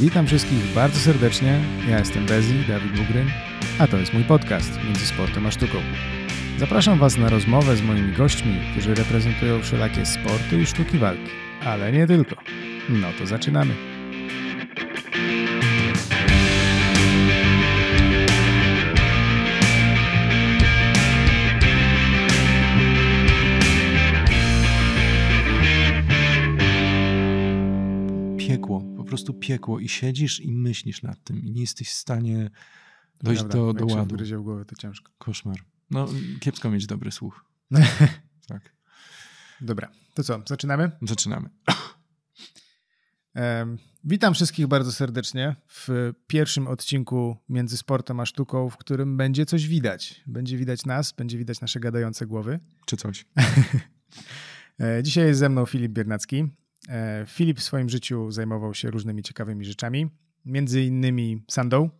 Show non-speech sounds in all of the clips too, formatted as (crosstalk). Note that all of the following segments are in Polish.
Witam wszystkich bardzo serdecznie. Ja jestem Bezi, Dawid Bugryn, a to jest mój podcast Między Sportem a Sztuką. Zapraszam Was na rozmowę z moimi gośćmi, którzy reprezentują wszelakie sporty i sztuki walki, ale nie tylko. No to zaczynamy. Prostu piekło i siedzisz i myślisz nad tym i nie jesteś w stanie dojść Prawda, do, do jak się ładu. wgryzie w głowę, to ciężko. Koszmar. No, kiepsko mieć dobry słuch. (laughs) Tak. Dobra, to co, zaczynamy? Zaczynamy. (coughs) Witam wszystkich bardzo serdecznie w pierwszym odcinku Między Sportem a Sztuką, w którym będzie coś widać. Będzie widać nas, będzie widać nasze gadające głowy. Czy coś? (laughs) E, Dzisiaj jest ze mną Filip Biernacki. E, Filip w swoim życiu zajmował się różnymi ciekawymi rzeczami, między innymi sandą,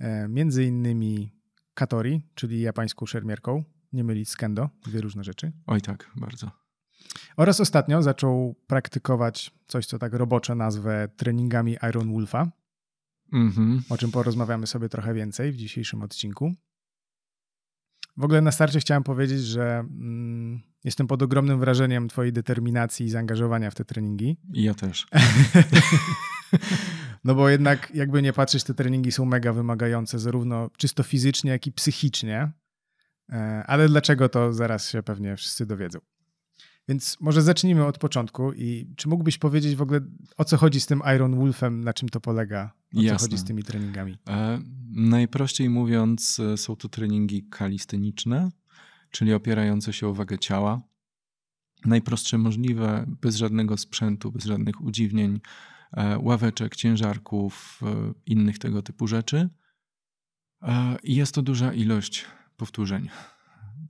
e, między innymi katori, czyli japańską szermierką, nie mylić z kendo, dwie różne rzeczy. Oj tak, bardzo. Oraz ostatnio zaczął praktykować coś, co tak roboczo nazwę treningami Iron Wolfa, Mhm. o czym porozmawiamy sobie trochę więcej w dzisiejszym odcinku. W ogóle na starcie chciałem powiedzieć, że mm, jestem pod ogromnym wrażeniem Twojej determinacji i zaangażowania w te treningi. I ja też. (laughs) No bo jednak, jakby nie patrzeć, te treningi są mega wymagające, zarówno czysto fizycznie, jak i psychicznie. E, Ale dlaczego to zaraz się pewnie wszyscy dowiedzą. Więc może zacznijmy od początku i czy mógłbyś powiedzieć w ogóle o co chodzi z tym Iron Wolfem, na czym to polega, o co Jasne. chodzi z tymi treningami? E, najprościej mówiąc, e, są to treningi kalisteniczne, czyli opierające się o wagę ciała. Najprostsze możliwe, bez żadnego sprzętu, bez żadnych udziwnień, e, ławeczek, ciężarków, e, innych tego typu rzeczy. E, I jest to duża ilość powtórzeń.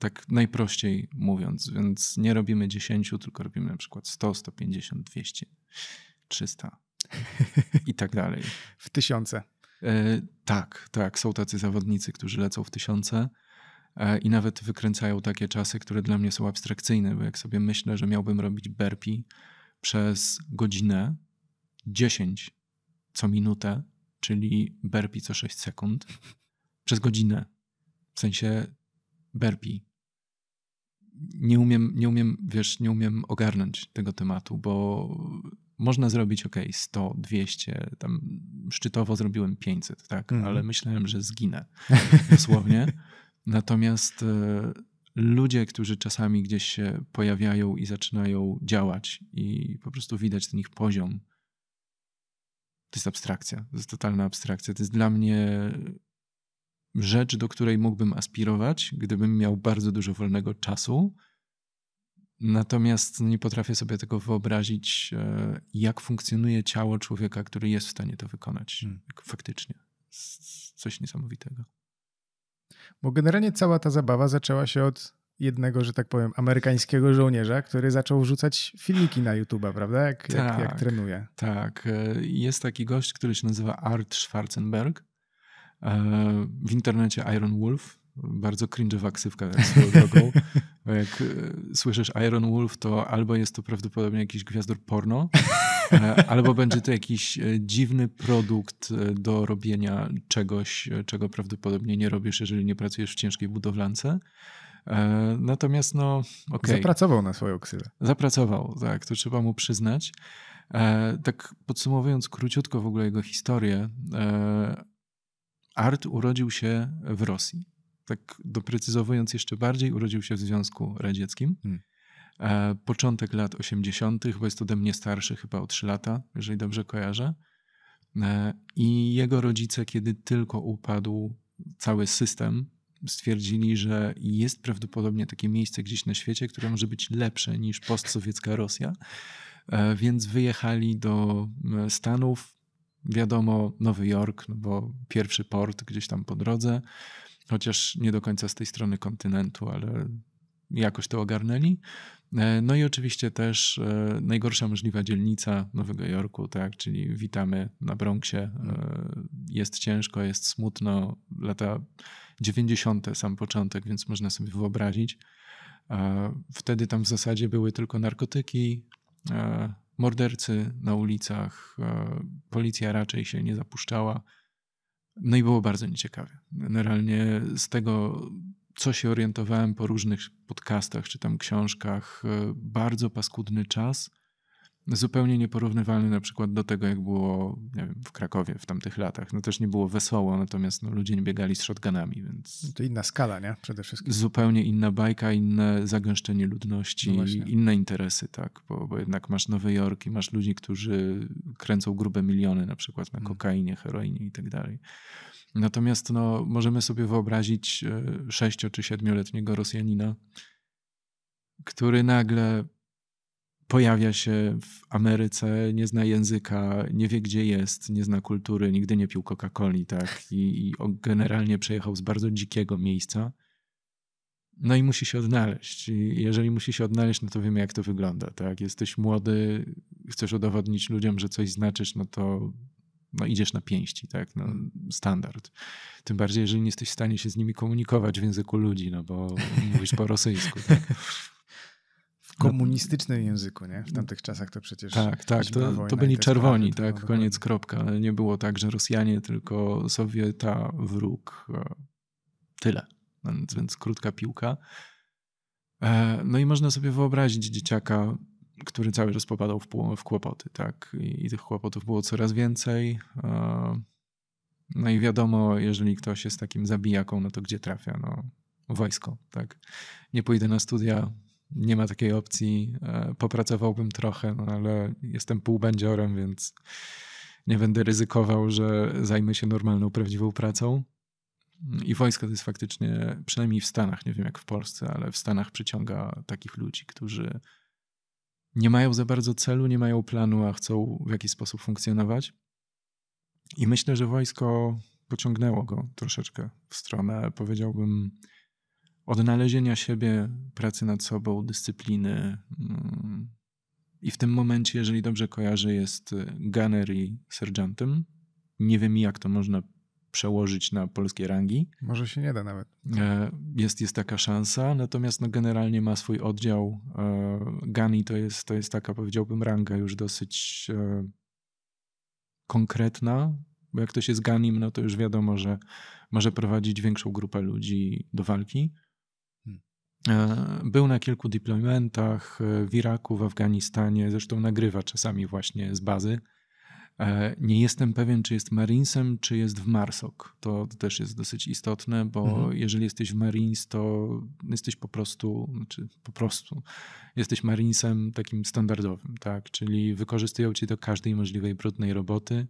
Tak najprościej mówiąc, więc nie robimy 10, tylko robimy na przykład 100, 150, 200, 300 i tak dalej. W tysiące. E, tak, tak. Są tacy zawodnicy, którzy lecą w tysiące e, i nawet wykręcają takie czasy, które dla mnie są abstrakcyjne, bo jak sobie myślę, że miałbym robić burpee przez godzinę 10 co minutę, czyli burpee co 6 sekund, przez godzinę, w sensie burpee. Nie umiem, nie umiem, wiesz, nie umiem ogarnąć tego tematu, bo można zrobić, ok, 100, 200, tam szczytowo zrobiłem 500, tak, Mhm. ale myślałem, że zginę (laughs) dosłownie. Natomiast e, ludzie, którzy czasami gdzieś się pojawiają i zaczynają działać i po prostu widać ten ich poziom, to jest abstrakcja, to jest totalna abstrakcja. To jest dla mnie rzecz, do której mógłbym aspirować, gdybym miał bardzo dużo wolnego czasu. Natomiast nie potrafię sobie tego wyobrazić, e, jak funkcjonuje ciało człowieka, który jest w stanie to wykonać Hmm. faktycznie. Coś niesamowitego. Bo generalnie cała ta zabawa zaczęła się od jednego, że tak powiem, amerykańskiego żołnierza, który zaczął wrzucać filmiki na YouTube'a, prawda? Jak, jak, jak Tak. trenuje. Tak, e, jest taki gość, który się nazywa Art Schwarzenberg. E, W internecie Iron Wolf. Bardzo cringe'owa ksywka swoją (laughs) drogą. Jak e, słyszysz Iron Wolf, to albo jest to prawdopodobnie jakiś gwiazdor porno, e, albo będzie to jakiś dziwny produkt do robienia czegoś, czego prawdopodobnie nie robisz, jeżeli nie pracujesz w ciężkiej budowlance. Natomiast no, okej. Zapracował na swoją ksywę. Zapracował, tak, to trzeba mu przyznać. Tak podsumowując króciutko w ogóle jego historię, Art urodził się w Rosji. Tak doprecyzowując jeszcze bardziej, urodził się w Związku Radzieckim. Hmm. E, początek lat 80., bo jest ode mnie starszy chyba o 3 lata, jeżeli dobrze kojarzę. E, I jego rodzice, kiedy tylko upadł cały system, stwierdzili, że jest prawdopodobnie takie miejsce gdzieś na świecie, które może być lepsze niż postsowiecka Rosja. E, Więc wyjechali do Stanów. Wiadomo, Nowy Jork, no bo pierwszy port gdzieś tam po drodze, chociaż nie do końca z tej strony kontynentu, ale jakoś to ogarnęli. E, No i oczywiście też e, najgorsza możliwa dzielnica Nowego Jorku, tak, czyli witamy na Bronxie. E, Jest ciężko, jest smutno. Lata 90. sam początek, więc można sobie wyobrazić. Wtedy tam w zasadzie były tylko narkotyki, mordercy na ulicach, e, policja raczej się nie zapuszczała. No i było bardzo nieciekawie. Generalnie z tego, co się orientowałem po różnych podcastach czy tam książkach, e, bardzo paskudny czas zupełnie nieporównywalny na przykład do tego, jak było wiem, w Krakowie w tamtych latach. No też nie było wesoło, natomiast no, ludzie nie biegali z shotgunami, więc... To inna skala, nie? Przede wszystkim. Zupełnie inna bajka, inne zagęszczenie ludności, no inne interesy, tak? Bo, bo, jednak masz Nowy Jork i masz ludzi, którzy kręcą grube miliony na przykład na hmm. kokainie, heroinie i tak dalej. Natomiast no, możemy sobie wyobrazić e, sześcio- czy siedmioletniego Rosjanina, który nagle pojawia się w Ameryce, nie zna języka, nie wie gdzie jest, nie zna kultury, nigdy nie pił Coca-Coli, tak? I, I generalnie przejechał z bardzo dzikiego miejsca. No i musi się odnaleźć. I jeżeli musi się odnaleźć, no to wiemy, jak to wygląda. Tak? Jesteś młody, chcesz udowodnić ludziom, że coś znaczysz, no to no idziesz na pięści, tak? No, standard. Tym bardziej, jeżeli nie jesteś w stanie się z nimi komunikować w języku ludzi, no bo mówisz po rosyjsku. Tak? (laughs) komunistycznym języku, nie? W tamtych czasach to przecież. Tak, tak. To, to byli czerwoni, sprawy, tak? Koniec, kropka. Nie było tak, że Rosjanie, tylko Sowieta, wróg. E, tyle. Więc, więc krótka piłka. E, no i można sobie wyobrazić dzieciaka, który cały czas popadał w, w kłopoty, tak? I, I tych kłopotów było coraz więcej. E, no i wiadomo, jeżeli ktoś jest takim zabijaką, no to gdzie trafia? No, wojsko, tak? Nie pójdę na studia, nie ma takiej opcji. E, popracowałbym trochę, no ale jestem półbędziorem, więc nie będę ryzykował, że zajmę się normalną, prawdziwą pracą. I wojsko to jest faktycznie, przynajmniej w Stanach, nie wiem jak w Polsce, ale w Stanach przyciąga takich ludzi, którzy nie mają za bardzo celu, nie mają planu, a chcą w jakiś sposób funkcjonować. I myślę, że wojsko pociągnęło go troszeczkę w stronę, powiedziałbym, odnalezienia siebie, pracy nad sobą, dyscypliny. Mm. I w tym momencie, jeżeli dobrze kojarzę, jest y, gunner i sergeantem. Nie wiem, jak to można przełożyć na polskie rangi. Może się nie da nawet. E, jest, jest taka szansa, natomiast no generalnie ma swój oddział. E, Gani to jest, to jest taka, powiedziałbym, ranga już dosyć e, konkretna, bo jak ktoś jest Ganim, no to już wiadomo, że może prowadzić większą grupę ludzi do walki. E, był na kilku deploymentach e, w Iraku, w Afganistanie, zresztą nagrywa czasami właśnie z bazy. E, nie jestem pewien, czy jest Marinesem, czy jest w Marsok. To też jest dosyć istotne, bo mhm. jeżeli jesteś w Marines, to jesteś po prostu, znaczy po prostu, jesteś Marinesem takim standardowym, tak? Czyli wykorzystują cię do każdej możliwej brudnej roboty.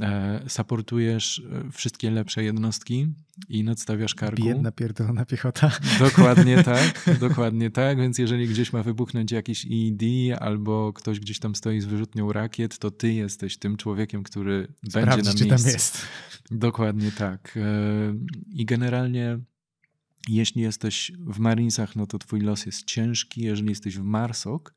E, supportujesz e, wszystkie lepsze jednostki i nadstawiasz karku. Biedna pierdolona piechota. Dokładnie (laughs) tak, dokładnie tak, więc jeżeli gdzieś ma wybuchnąć jakiś EED albo ktoś gdzieś tam stoi z wyrzutnią rakiet, to ty jesteś tym człowiekiem, który Sprawdzi, będzie na czy miejscu. tam jest. Dokładnie tak. E, I generalnie jeśli jesteś w Marinesach, no to twój los jest ciężki. Jeżeli jesteś w Marsok,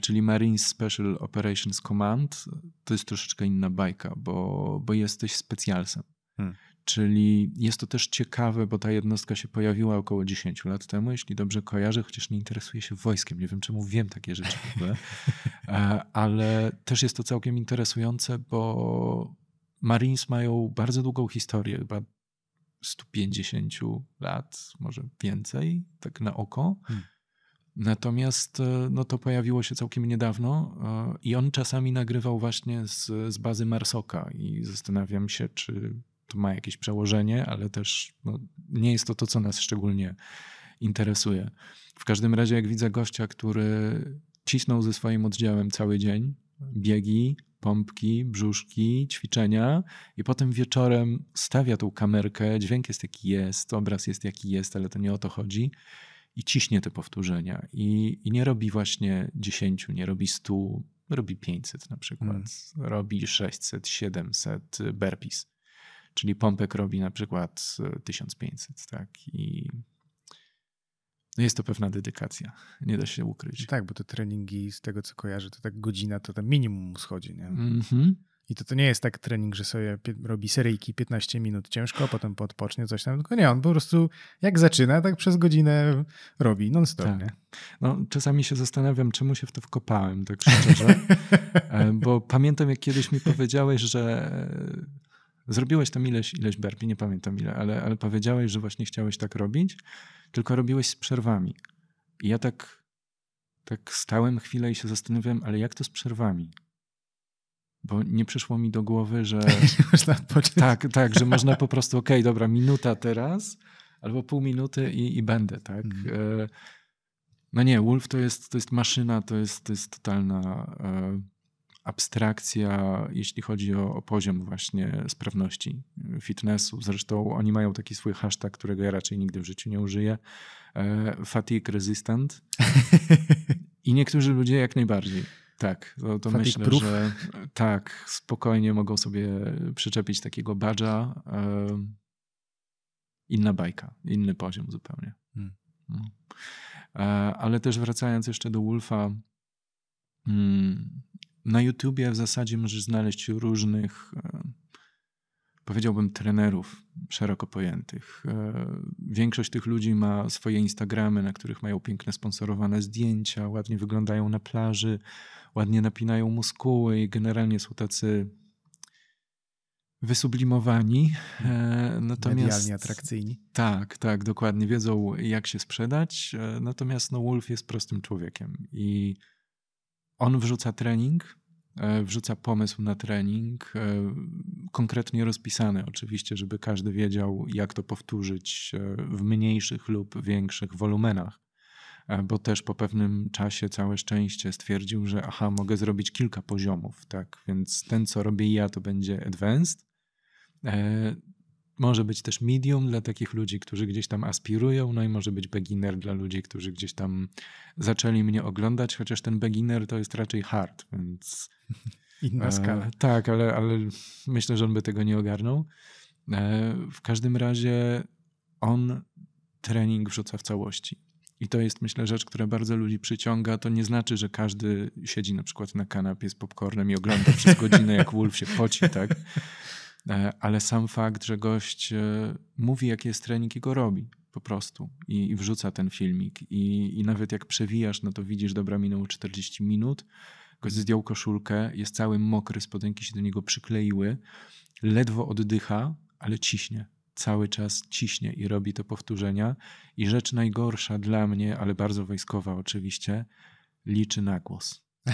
czyli Marines Special Operations Command, to jest troszeczkę inna bajka, bo, bo jesteś specjalsem. Hmm. Czyli jest to też ciekawe, bo ta jednostka się pojawiła około 10 lat temu, jeśli dobrze kojarzę, chociaż nie interesuję się wojskiem. Nie wiem, czemu wiem takie rzeczy w ogóle. (laughs) E, ale też jest to całkiem interesujące, bo Marines mają bardzo długą historię, chyba 150 lat, może więcej, tak na oko. Hmm. Natomiast e, no, to pojawiło się całkiem niedawno e, i on czasami nagrywał właśnie z, z bazy Marsoka i zastanawiam się, czy to ma jakieś przełożenie, ale też no, nie jest to to, co nas szczególnie interesuje. W każdym razie, jak widzę gościa, który cisnął ze swoim oddziałem cały dzień, biegi, pompki, brzuszki, ćwiczenia i potem wieczorem stawia tą kamerkę, dźwięk jest jaki jest, obraz jest jaki jest, ale to nie o to chodzi i ciśnie te powtórzenia. I, i nie robi właśnie 10, nie robi 100, robi 500 na przykład. Hmm. Robi 600, 700 burpees. Czyli pompek robi na przykład 1500, tak? I jest to pewna dedykacja, nie da się ukryć. Tak, bo te treningi z tego co kojarzę, to tak godzina to tam minimum schodzi, nie? Mm -hmm. I to, to nie jest tak trening, że sobie robi seryjki 15 minut ciężko, a potem podpocznie coś tam, tylko nie, on po prostu jak zaczyna, tak przez godzinę robi non-stop. Tak. Nie? No, czasami się zastanawiam, czemu się w to wkopałem, tak (laughs) szczerze, e, bo pamiętam jak kiedyś mi powiedziałeś, że zrobiłeś tam ileś, ileś burpee, nie pamiętam ile, ale, ale powiedziałeś, że właśnie chciałeś tak robić, tylko robiłeś z przerwami. I ja tak, tak stałem chwilę i się zastanawiałem, ale jak to z przerwami? Bo nie przyszło mi do głowy, że. (laughs) można Tak, tak, że można po prostu, okej, okay, dobra, minuta teraz, albo pół minuty i, i będę, tak? Mm. No nie, Wolf to jest, to jest maszyna, to jest, to jest totalna e, abstrakcja, jeśli chodzi o, o, poziom właśnie sprawności fitnessu. Zresztą oni mają taki swój hashtag, którego ja raczej nigdy w życiu nie użyję. E, fatigue resistant. (laughs) I niektórzy ludzie jak najbardziej. Tak, to, to myślę, proof. że tak, spokojnie mogą sobie przyczepić takiego badża. Inna bajka, inny poziom zupełnie. Hmm. No. E, ale też wracając jeszcze do Wolfa, mm, na YouTubie w zasadzie możesz znaleźć różnych, powiedziałbym, trenerów szeroko pojętych. E, większość tych ludzi ma swoje Instagramy, na których mają piękne sponsorowane zdjęcia, ładnie wyglądają na plaży, ładnie napinają muskuły i generalnie są tacy wysublimowani. E, natomiast, Medialnie atrakcyjni. Tak, tak, dokładnie. Wiedzą, jak się sprzedać. Natomiast no, Wolf jest prostym człowiekiem i on wrzuca trening, e, wrzuca pomysł na trening, e, konkretnie rozpisany oczywiście, żeby każdy wiedział, jak to powtórzyć e, w mniejszych lub większych wolumenach. Bo też po pewnym czasie całe szczęście stwierdził, że aha, mogę zrobić kilka poziomów, tak? Więc ten, co robię ja, to będzie advanced, może być też medium dla takich ludzi, którzy gdzieś tam aspirują, no i może być beginner dla ludzi, którzy gdzieś tam zaczęli mnie oglądać, chociaż ten beginner to jest raczej hard, więc. (laughs) Inna e, skala. tak, ale, ale myślę, że on by tego nie ogarnął. E, w każdym razie on trening wrzuca w całości. I to jest, myślę, rzecz, która bardzo ludzi przyciąga. To nie znaczy, że każdy siedzi na przykład na kanapie z popcornem i ogląda przez godzinę, jak Wolf się poci, tak? (laughs) E, ale sam fakt, że gość e, mówi, jaki jest trening i go robi po prostu i, i wrzuca ten filmik I, i nawet jak przewijasz, no to widzisz, dobra, minęło 40 minut, gość zdjął koszulkę, jest cały mokry, spodenki się do niego przykleiły, ledwo oddycha, ale ciśnie. Cały czas ciśnie i robi to powtórzenia. I rzecz najgorsza dla mnie, ale bardzo wojskowa oczywiście, liczy na głos. (laughs)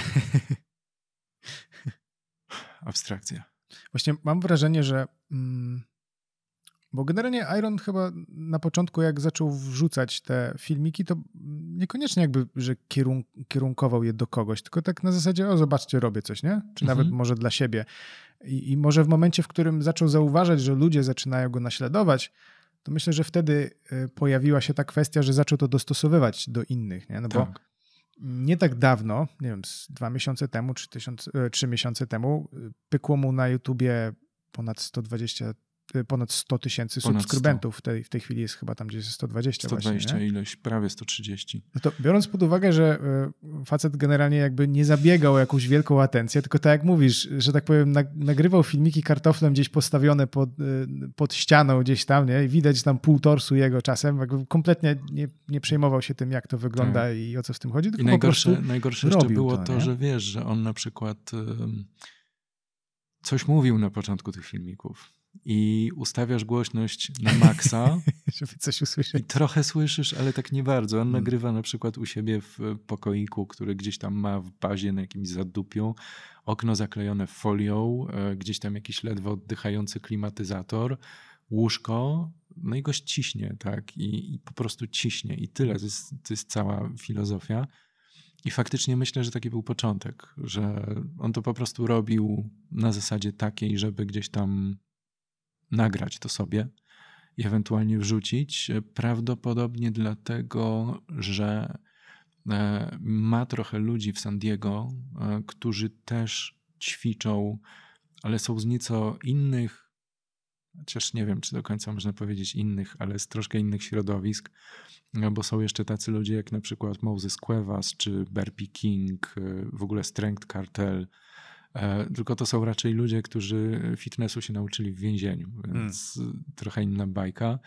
Abstrakcja. Właśnie mam wrażenie, że. Mm, bo generalnie Iron chyba na początku, jak zaczął wrzucać te filmiki, to niekoniecznie jakby, że kierun kierunkował je do kogoś, tylko tak na zasadzie, o zobaczcie, robię coś, nie? Czy mhm. nawet może dla siebie. I, I, może w momencie, w którym zaczął zauważać, że ludzie zaczynają go naśladować, to myślę, że wtedy y, pojawiła się ta kwestia, że zaczął to dostosowywać do innych, nie? No tak. bo nie tak dawno, nie wiem, dwa miesiące temu czy tysiąc, e, trzy miesiące temu, y, pykło mu na YouTubie ponad 120 Y, ponad 100 tysięcy subskrybentów. W tej, w tej chwili jest chyba tam gdzieś 120 120 właśnie, ileś, prawie 130. No to biorąc pod uwagę, że y, facet generalnie jakby nie zabiegał o jakąś wielką atencję, tylko tak jak mówisz, że tak powiem, nagrywał filmiki kartoflem gdzieś postawione pod, y, pod ścianą gdzieś tam, nie? I widać tam pół torsu jego czasem, jakby kompletnie nie, nie przejmował się tym, jak to wygląda tak. i o co w tym chodzi, I najgorsze, najgorsze jeszcze było to, to że wiesz, że on na przykład coś mówił na początku tych filmików i ustawiasz głośność na maksa. (laughs) Żeby coś usłyszeć. I trochę słyszysz, ale tak nie bardzo. On hmm. nagrywa na przykład u siebie w pokoiku, który gdzieś tam ma w bazie na jakimś zadupiu, okno zaklejone folią, e, gdzieś tam jakiś ledwo oddychający klimatyzator, łóżko, no i gość ciśnie, tak? I, i po prostu ciśnie i tyle. To jest, to jest cała filozofia. I faktycznie myślę, że taki był początek, że on to po prostu robił na zasadzie takiej, żeby gdzieś tam nagrać to sobie i ewentualnie wrzucić. Prawdopodobnie dlatego, że e, ma trochę ludzi w San Diego, e, którzy też ćwiczą, ale są z nieco innych, chociaż nie wiem, czy do końca można powiedzieć innych, ale z troszkę innych środowisk, e, bo są jeszcze tacy ludzie jak na przykład Moses Cuevas czy Burpee King, w ogóle Strength Cartel, E, tylko to są raczej ludzie, którzy fitnessu się nauczyli w więzieniu, więc hmm. trochę inna bajka,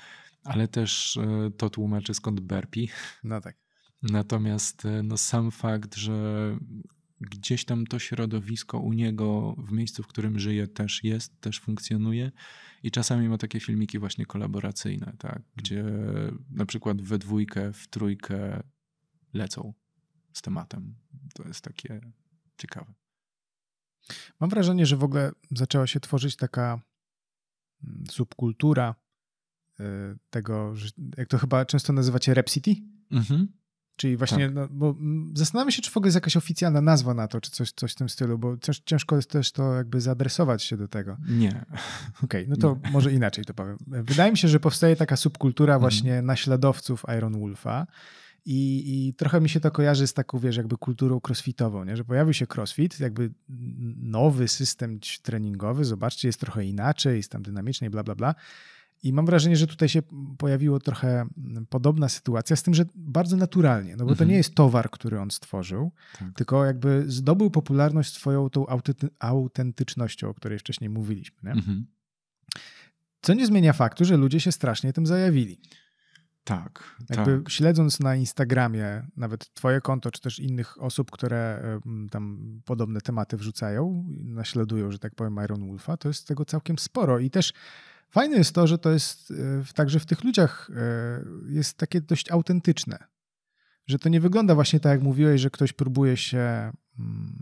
ale też e, to tłumaczy skąd burpee. No tak. Natomiast e, no, sam fakt, że gdzieś tam to środowisko u niego w miejscu, w którym żyje też jest, też funkcjonuje i czasami ma takie filmiki właśnie kolaboracyjne, tak, gdzie na przykład we dwójkę, w trójkę lecą z tematem. To jest takie ciekawe. Mam wrażenie, że w ogóle zaczęła się tworzyć taka mm, subkultura y, tego, jak to chyba często nazywacie Rap City? Mhm. Czyli właśnie, tak. no, bo mm, zastanawiam się, czy w ogóle jest jakaś oficjalna nazwa na to, czy coś, coś w tym stylu, bo ciężko jest też to jakby zaadresować się do tego. Nie. (laughs) Okej, okay, no to Nie. (laughs) może inaczej to powiem. Wydaje mi się, że powstaje taka subkultura mhm. właśnie naśladowców Iron Wolfa i, I, trochę mi się to kojarzy z taką, wiesz, jakby kulturą crossfitową, nie? że pojawił się crossfit, jakby nowy system treningowy, zobaczcie, jest trochę inaczej, jest tam dynamiczny i bla, bla, bla. I mam wrażenie, że tutaj się pojawiło trochę podobna sytuacja, z tym, że bardzo naturalnie, no bo mhm. to nie jest towar, który on stworzył, tak. tylko jakby zdobył popularność swoją tą autentycznością, o której wcześniej mówiliśmy. Nie? Mhm. Co nie zmienia faktu, że ludzie się strasznie tym zajawili. Tak. Jakby tak. śledząc na Instagramie nawet twoje konto, czy też innych osób, które tam podobne tematy wrzucają, naśladują, że tak powiem, Iron Wolfa, to jest tego całkiem sporo. I też fajne jest to, że to jest e, także w tych ludziach e, jest takie dość autentyczne. Że to nie wygląda właśnie tak, jak mówiłeś, że ktoś próbuje się mm,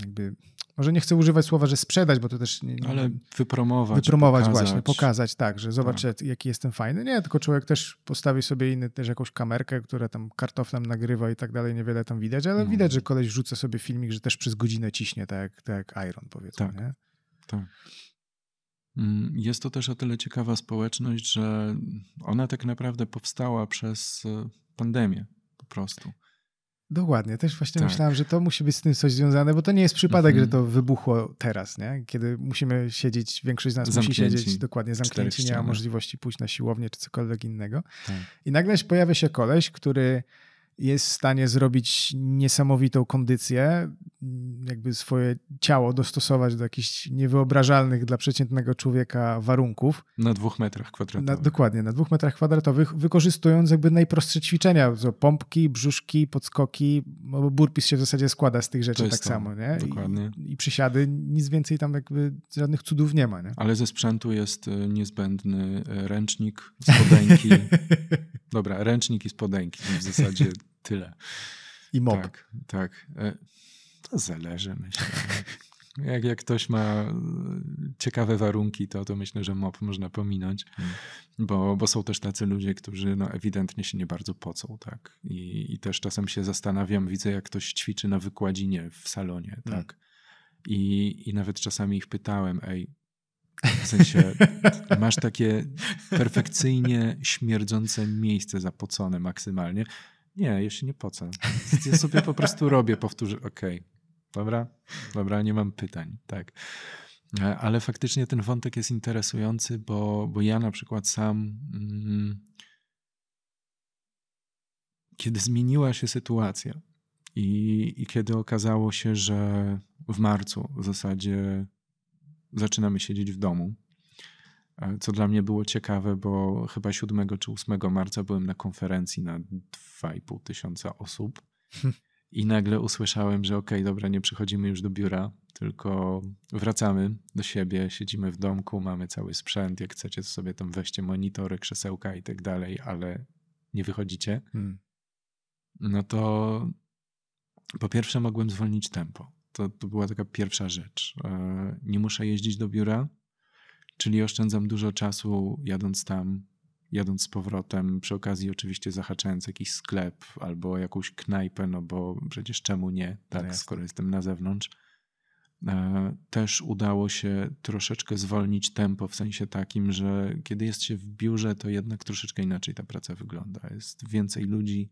jakby może nie chcę używać słowa, że sprzedać, bo to też... Nie, Ale wypromować. Wypromować pokazać. właśnie, pokazać, tak, że zobacz, tak. jaki jestem fajny. Nie, tylko człowiek też postawi sobie inny, też jakąś kamerkę, która tam kartoflem nagrywa i tak dalej, niewiele tam widać, ale no. widać, że koleś rzuca sobie filmik, że też przez godzinę ciśnie, tak jak, tak jak Iron, powiedzmy, tak. nie? Tak. Mm, jest to też o tyle ciekawa społeczność, że ona tak naprawdę powstała przez e, pandemię po prostu. Dokładnie, też właśnie tak. myślałem, że to musi być z tym coś związane, bo to nie jest przypadek, że mhm. to wybuchło teraz, nie? kiedy musimy siedzieć, większość z nas zamknięci. musi siedzieć dokładnie zamknięci, nie ma możliwości pójść na siłownię czy cokolwiek innego. Tak. I nagle pojawia się koleś, który jest w stanie zrobić niesamowitą kondycję, jakby swoje ciało dostosować do jakichś niewyobrażalnych dla przeciętnego człowieka warunków. Na dwóch metrach kwadratowych. Na, dokładnie, na dwóch metrach kwadratowych, wykorzystując jakby najprostsze ćwiczenia, pompki, brzuszki, podskoki, bo burpis się w zasadzie składa z tych rzeczy tak to, samo, nie? Dokładnie. I, I, przysiady, nic więcej tam jakby żadnych cudów nie ma, nie? Ale ze sprzętu jest e, niezbędny e, ręcznik, spodenki. (laughs) Dobra, ręcznik i spodenki w zasadzie tyle. I mop. Tak, tak. E, to zależy, myślę. (laughs) Jak, jak ktoś ma e, ciekawe warunki, to, to myślę, że mop można pominąć, hmm. bo, bo są też tacy ludzie, którzy no, ewidentnie się nie bardzo pocą, tak. I, I też czasem się zastanawiam, widzę jak ktoś ćwiczy na wykładzinie w salonie, hmm. tak. I, I nawet czasami ich pytałem, ej, w sensie (laughs) masz takie perfekcyjnie śmierdzące miejsce zapocone maksymalnie. Nie, ja się nie pocę. Ja sobie po prostu robię, powtórzę, okej, okay, dobra, dobra, nie mam pytań, tak. E, ale faktycznie ten wątek jest interesujący, bo, bo ja na przykład sam, mm, kiedy zmieniła się sytuacja i, i kiedy okazało się, że w marcu w zasadzie zaczynamy siedzieć w domu, co dla mnie było ciekawe, bo chyba 7 czy 8 marca byłem na konferencji na 2,5 tysiąca osób i nagle usłyszałem, że okej, okay, dobra, nie przychodzimy już do biura, tylko wracamy do siebie, siedzimy w domku, mamy cały sprzęt, jak chcecie to sobie tam weźcie monitory, krzesełka i tak dalej, ale nie wychodzicie. Hmm. No to po pierwsze mogłem zwolnić tempo. To, to była taka pierwsza rzecz. E, nie muszę jeździć do biura, Czyli oszczędzam dużo czasu jadąc tam, jadąc z powrotem, przy okazji oczywiście zahaczając jakiś sklep albo jakąś knajpę, no bo przecież czemu nie, tak, no skoro jestem na zewnątrz. E, też udało się troszeczkę zwolnić tempo w sensie takim, że kiedy jest się w biurze, to jednak troszeczkę inaczej ta praca wygląda. Jest więcej ludzi,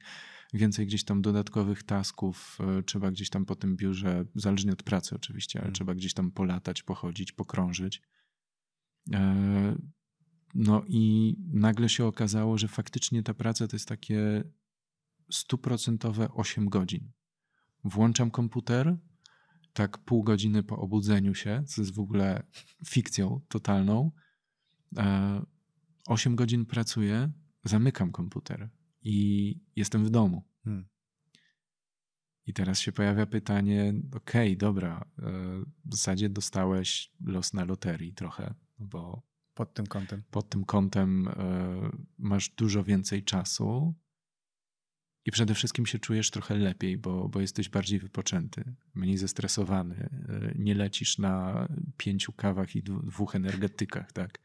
więcej gdzieś tam dodatkowych tasków, e, trzeba gdzieś tam po tym biurze, zależnie od pracy oczywiście, ale hmm. trzeba gdzieś tam polatać, pochodzić, pokrążyć. E, no i nagle się okazało, że faktycznie ta praca to jest takie stuprocentowe 8 godzin. Włączam komputer, tak pół godziny po obudzeniu się, co jest w ogóle fikcją totalną. E, osiem godzin pracuję, zamykam komputer i jestem w domu. Hmm. I teraz się pojawia pytanie: okej, okay, dobra, e, w zasadzie dostałeś los na loterii trochę, bo. Pod tym kątem. Pod tym kątem masz dużo więcej czasu, i przede wszystkim się czujesz trochę lepiej, bo, bo jesteś bardziej wypoczęty, mniej zestresowany. E, nie lecisz na pięciu kawach i dwóch energetykach, tak?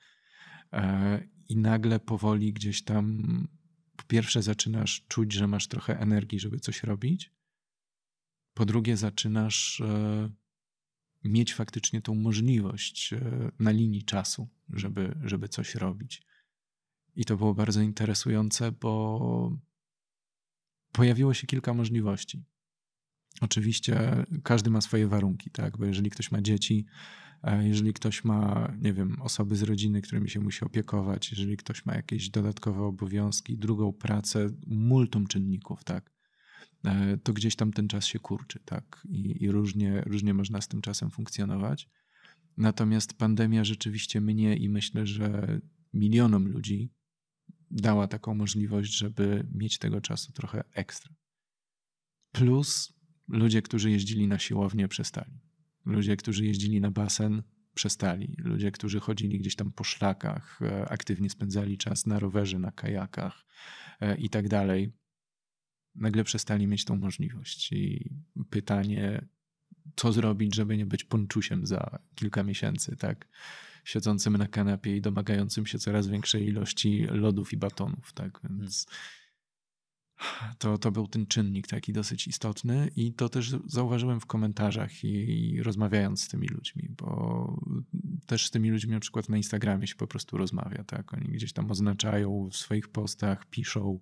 E, I nagle powoli gdzieś tam po pierwsze zaczynasz czuć, że masz trochę energii, żeby coś robić. Po drugie zaczynasz e, mieć faktycznie tą możliwość na linii czasu, żeby, żeby coś robić. I to było bardzo interesujące, bo pojawiło się kilka możliwości. Oczywiście każdy ma swoje warunki, tak? Bo jeżeli ktoś ma dzieci, e, jeżeli ktoś ma, nie wiem, osoby z rodziny, którymi się musi opiekować, jeżeli ktoś ma jakieś dodatkowe obowiązki, drugą pracę, multum czynników, tak? E, to gdzieś tam ten czas się kurczy, tak? I, i różnie, różnie można z tym czasem funkcjonować. Natomiast pandemia rzeczywiście mnie i myślę, że milionom ludzi dała taką możliwość, żeby mieć tego czasu trochę ekstra. Plus ludzie, którzy jeździli na siłownię, przestali. Ludzie, którzy jeździli na basen, przestali. Ludzie, którzy chodzili gdzieś tam po szlakach, e, aktywnie spędzali czas na rowerze, na kajakach e, i tak dalej, nagle przestali mieć tą możliwość. I pytanie, co zrobić, żeby nie być ponczusiem za kilka miesięcy, tak? siedzącym na kanapie i domagającym się coraz większej ilości lodów i batonów. Tak? Więc to, to był ten czynnik taki dosyć istotny i to też zauważyłem w komentarzach i, i, rozmawiając z tymi ludźmi, bo też z tymi ludźmi na przykład na Instagramie się po prostu rozmawia, tak? Oni gdzieś tam oznaczają w swoich postach, piszą,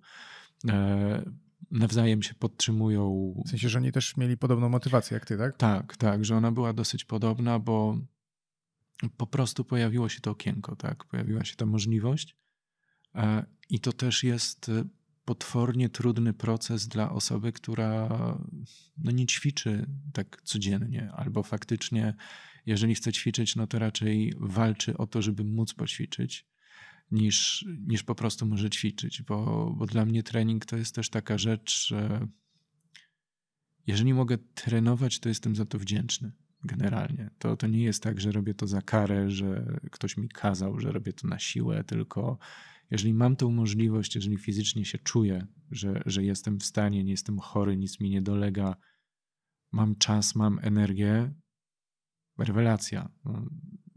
e, nawzajem się podtrzymują. W sensie, że oni też mieli podobną motywację jak ty, tak? Tak, tak, że ona była dosyć podobna, bo po prostu pojawiło się to okienko, tak? Pojawiła się ta możliwość. E, I to też jest potwornie trudny proces dla osoby, która no, nie ćwiczy tak codziennie, albo faktycznie, jeżeli chce ćwiczyć, no to raczej walczy o to, żeby móc poćwiczyć, niż, niż po prostu może ćwiczyć, bo, bo dla mnie trening to jest też taka rzecz, że jeżeli mogę trenować, to jestem za to wdzięczny generalnie. To, to nie jest tak, że robię to za karę, że ktoś mi kazał, że robię to na siłę, tylko jeżeli mam tę możliwość, jeżeli fizycznie się czuję, że, że jestem w stanie, nie jestem chory, nic mi nie dolega, mam czas, mam energię, rewelacja. No,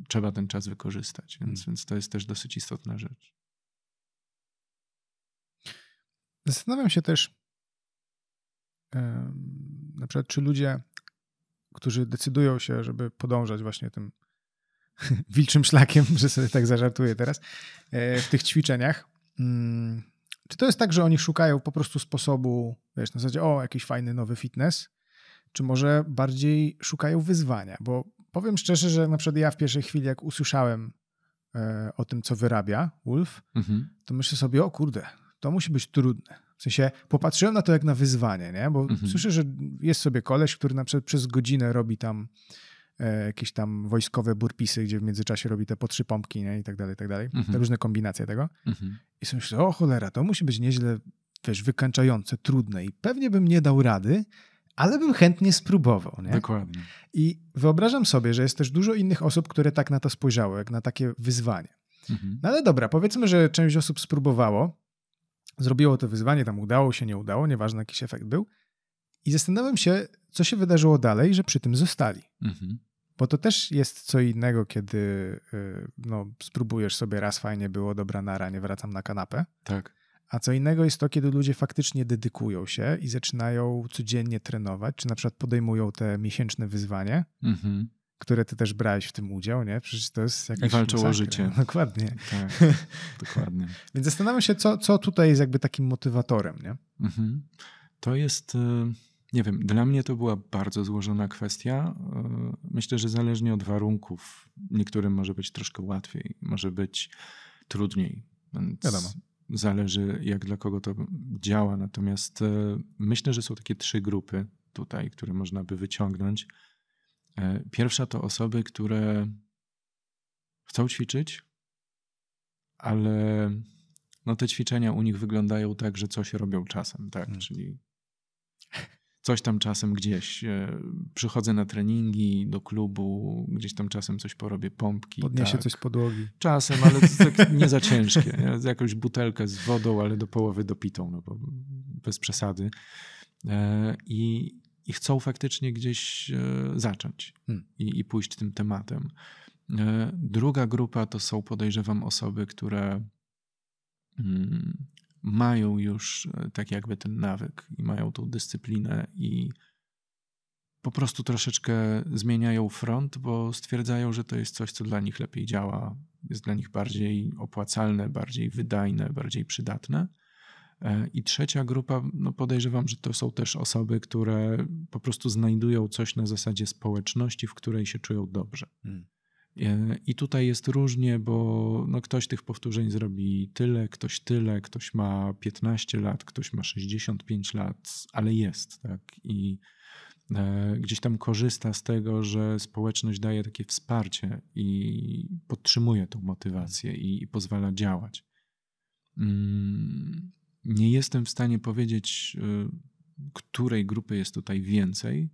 trzeba ten czas wykorzystać, więc, hmm. więc to jest też dosyć istotna rzecz. Zastanawiam się też, na przykład, czy ludzie którzy decydują się, żeby podążać właśnie tym (laughs) wilczym szlakiem, (laughs) że sobie tak zażartuję teraz, e, w tych ćwiczeniach. Mm, czy to jest tak, że oni szukają po prostu sposobu, wiesz, na zasadzie, o, jakiś fajny nowy fitness, czy może bardziej szukają wyzwania? Bo powiem szczerze, że na przykład ja w pierwszej chwili, jak usłyszałem e, o tym, co wyrabia Wolf, mhm. to myślę sobie, o kurde, to musi być trudne. W sensie popatrzyłem na to jak na wyzwanie, nie? Bo mhm. słyszę, że jest sobie koleś, który na przykład przez godzinę robi tam e, jakieś tam wojskowe burpisy, gdzie w międzyczasie robi te po trzy pompki, nie? I tak dalej, i tak dalej. Mhm. Te różne kombinacje tego. Mhm. I sobie myślę, o cholera, to musi być nieźle, wiesz, wykańczające, trudne i pewnie bym nie dał rady, ale bym chętnie spróbował. Nie? Dokładnie. I wyobrażam sobie, że jest też dużo innych osób, które tak na to spojrzały, jak na takie wyzwanie. Mhm. No ale dobra, powiedzmy, że część osób spróbowało, Zrobiło to wyzwanie, tam udało się, nie udało, nieważne jakiś efekt był. I zastanawiam się, co się wydarzyło dalej, że przy tym zostali. Mhm. Bo to też jest co innego, kiedy y, no, spróbujesz sobie raz, fajnie było, dobra nara, nie wracam na kanapę. Tak. A co innego jest to, kiedy ludzie faktycznie dedykują się i zaczynają codziennie trenować, czy na przykład podejmują te miesięczne wyzwanie. Mhm które ty też brałeś w tym udział, nie? Przecież to jest jakaś I walczą o życie. (laughs) Dokładnie. Tak, (laughs) dokładnie. Więc zastanawiam się, co, co tutaj jest jakby takim motywatorem, nie? Mhm. To jest, e, nie wiem, dla mnie to była bardzo złożona kwestia. E, myślę, że zależnie od warunków, niektórym może być troszkę łatwiej, może być trudniej. Więc Wiadomo. Zależy, jak dla kogo to działa. Natomiast e, myślę, że są takie trzy grupy tutaj, które można by wyciągnąć. E, pierwsza to osoby, które chcą ćwiczyć, ale no te ćwiczenia u nich wyglądają tak, że coś robią czasem, tak? Hmm. Czyli coś tam czasem gdzieś. E, przychodzę na treningi do klubu, gdzieś tam czasem coś porobię, pompki. Podniesie tak. coś z podłogi. Czasem, ale tak (laughs) nie za ciężkie. Jakąś butelkę z wodą, ale do połowy dopitą, no bo bez przesady. E, I, i chcą faktycznie gdzieś e, zacząć hmm. i, i pójść tym tematem. Druga grupa to są, podejrzewam, osoby, które mm, mają już e, tak jakby ten nawyk i mają tą dyscyplinę i po prostu troszeczkę zmieniają front, bo stwierdzają, że to jest coś, co dla nich lepiej działa, jest dla nich bardziej opłacalne, bardziej wydajne, bardziej przydatne. E, I trzecia grupa, no podejrzewam, że to są też osoby, które po prostu znajdują coś na zasadzie społeczności, w której się czują dobrze. Hmm. E, I tutaj jest różnie, bo no ktoś tych powtórzeń zrobi tyle, ktoś tyle, ktoś ma 15 lat, ktoś ma 65 lat, ale jest, tak. I e, gdzieś tam korzysta z tego, że społeczność daje takie wsparcie i podtrzymuje tą motywację i, i pozwala działać. Mm, nie jestem w stanie powiedzieć, e, której grupy jest tutaj więcej.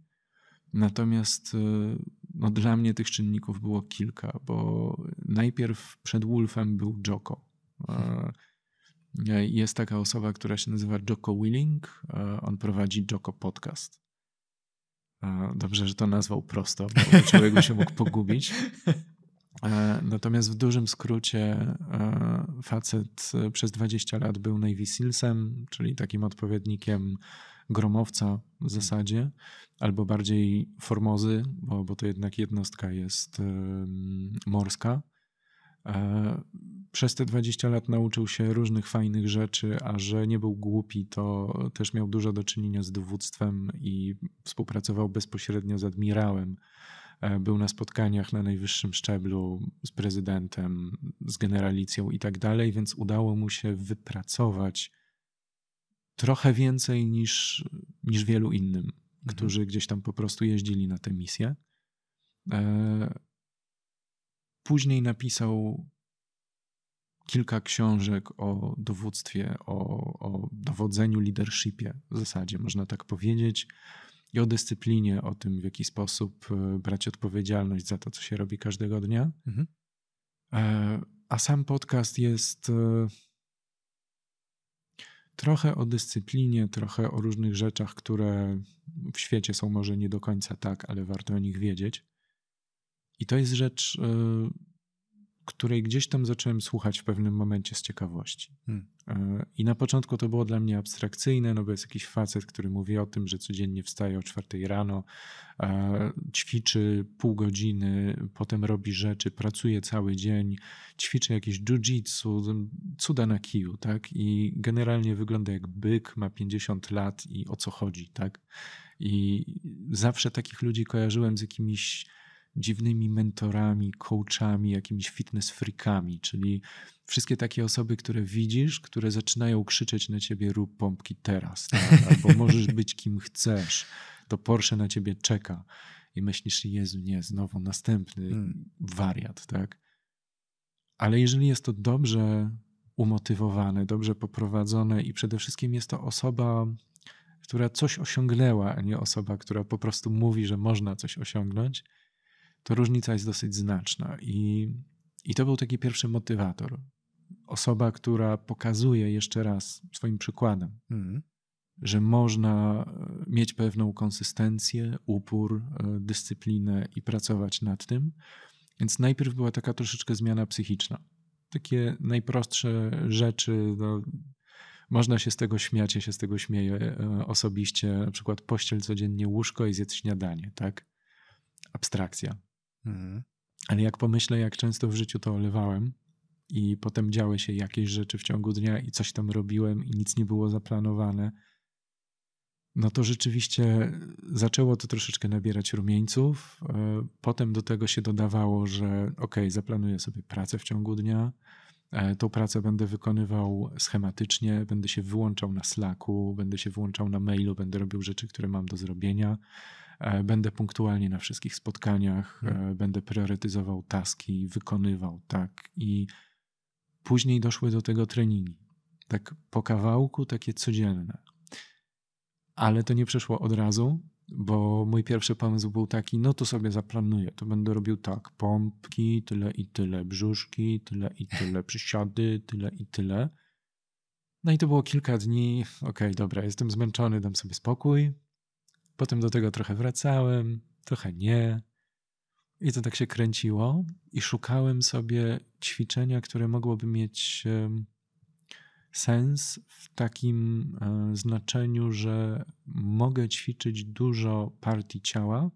Natomiast no dla mnie tych czynników było kilka, bo najpierw przed Wolfem był Joko. E, jest taka osoba, która się nazywa Joko Willing. E, on prowadzi Joko Podcast. E, dobrze, że to nazwał prosto, bo człowiek by się mógł pogubić. Natomiast w dużym skrócie facet przez 20 lat był Navy Sealsem, czyli takim odpowiednikiem gromowca w zasadzie, albo bardziej formozy, bo, bo to jednak jednostka jest morska. E, przez te 20 lat nauczył się różnych fajnych rzeczy, a że nie był głupi, to też miał dużo do czynienia z dowództwem i współpracował bezpośrednio z admirałem. E, był na spotkaniach na najwyższym szczeblu z prezydentem, z generalicją i tak dalej, więc udało mu się wypracować trochę więcej niż, niż wielu innym, mhm. którzy gdzieś tam po prostu jeździli na tę misję. E, później napisał kilka książek o dowództwie, o, o dowodzeniu, leadershipie w zasadzie, można tak powiedzieć, i o dyscyplinie, o tym, w jaki sposób e, brać odpowiedzialność za to, co się robi każdego dnia. Mhm. E, a sam podcast jest trochę o dyscyplinie, trochę o różnych rzeczach, które w świecie są może nie do końca tak, ale warto o nich wiedzieć. I to jest rzecz, y, której gdzieś tam zacząłem słuchać w pewnym momencie z ciekawości. Hmm. E, I na początku to było dla mnie abstrakcyjne, no bo jest jakiś facet, który mówi o tym, że codziennie wstaje o czwartej rano, e, ćwiczy pół godziny, potem robi rzeczy, pracuje cały dzień, ćwiczy jakieś jiu-jitsu, cuda na kiju, tak? I generalnie wygląda jak byk, ma 50 lat i o co chodzi, tak? I zawsze takich ludzi kojarzyłem z jakimiś dziwnymi mentorami, coachami, jakimiś fitness freakami, czyli wszystkie takie osoby, które widzisz, które zaczynają krzyczeć na ciebie rób pompki teraz, tak? albo (laughs) możesz być kim chcesz, to Porsche na ciebie czeka i myślisz, Jezu, nie, znowu następny hmm. wariat, tak? Ale jeżeli jest to dobrze umotywowane, dobrze poprowadzone i przede wszystkim jest to osoba, która coś osiągnęła, a nie osoba, która po prostu mówi, że można coś osiągnąć, to różnica jest dosyć znaczna. I, i to był taki pierwszy motywator. Osoba, która pokazuje jeszcze raz swoim przykładem, mm. że można e, mieć pewną konsystencję, upór, e, dyscyplinę i pracować nad tym. Więc najpierw była taka troszeczkę zmiana psychiczna. Takie najprostsze rzeczy, no, można się z tego śmiać, ja się z tego śmieję e, osobiście, na przykład pościel codziennie, łóżko i zjedz śniadanie, tak? Abstrakcja. Mhm. Ale jak pomyślę, jak często w życiu to olewałem i potem działy się jakieś rzeczy w ciągu dnia i coś tam robiłem i nic nie było zaplanowane, no to rzeczywiście zaczęło to troszeczkę nabierać rumieńców. E, potem do tego się dodawało, że ok, zaplanuję sobie pracę w ciągu dnia. E, tą pracę będę wykonywał schematycznie, będę się wyłączał na Slacku, będę się wyłączał na mailu, będę robił rzeczy, które mam do zrobienia. E, będę punktualnie na wszystkich spotkaniach, Hmm. e, będę priorytetyzował taski, wykonywał, tak. I później doszły do tego treningi. Tak po kawałku, takie codzienne. Ale to nie przeszło od razu, bo mój pierwszy pomysł był taki, no to sobie zaplanuję, to będę robił tak, pompki, tyle i tyle, brzuszki, tyle i tyle, przysiady, tyle i tyle. No i to było kilka dni, okej, dobra, jestem zmęczony, dam sobie spokój. Potem do tego trochę wracałem, trochę nie. I to tak się kręciło i szukałem sobie ćwiczenia, które mogłoby mieć sens w takim e, znaczeniu, że mogę ćwiczyć dużo partii ciała,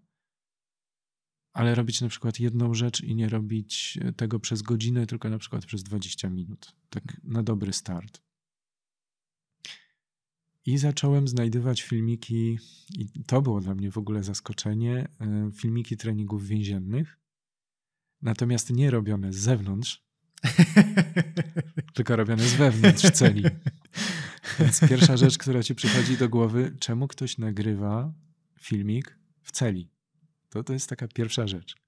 ale robić na przykład jedną rzecz i nie robić tego przez godzinę, tylko na przykład przez 20 minut. Tak na dobry start. I zacząłem znajdywać filmiki, i to było dla mnie w ogóle zaskoczenie, e, filmiki treningów więziennych, natomiast nie robione z zewnątrz, (laughs) tylko robione z wewnątrz celi. Więc pierwsza rzecz, która ci przychodzi do głowy, czemu ktoś nagrywa filmik w celi? To, to jest taka pierwsza rzecz.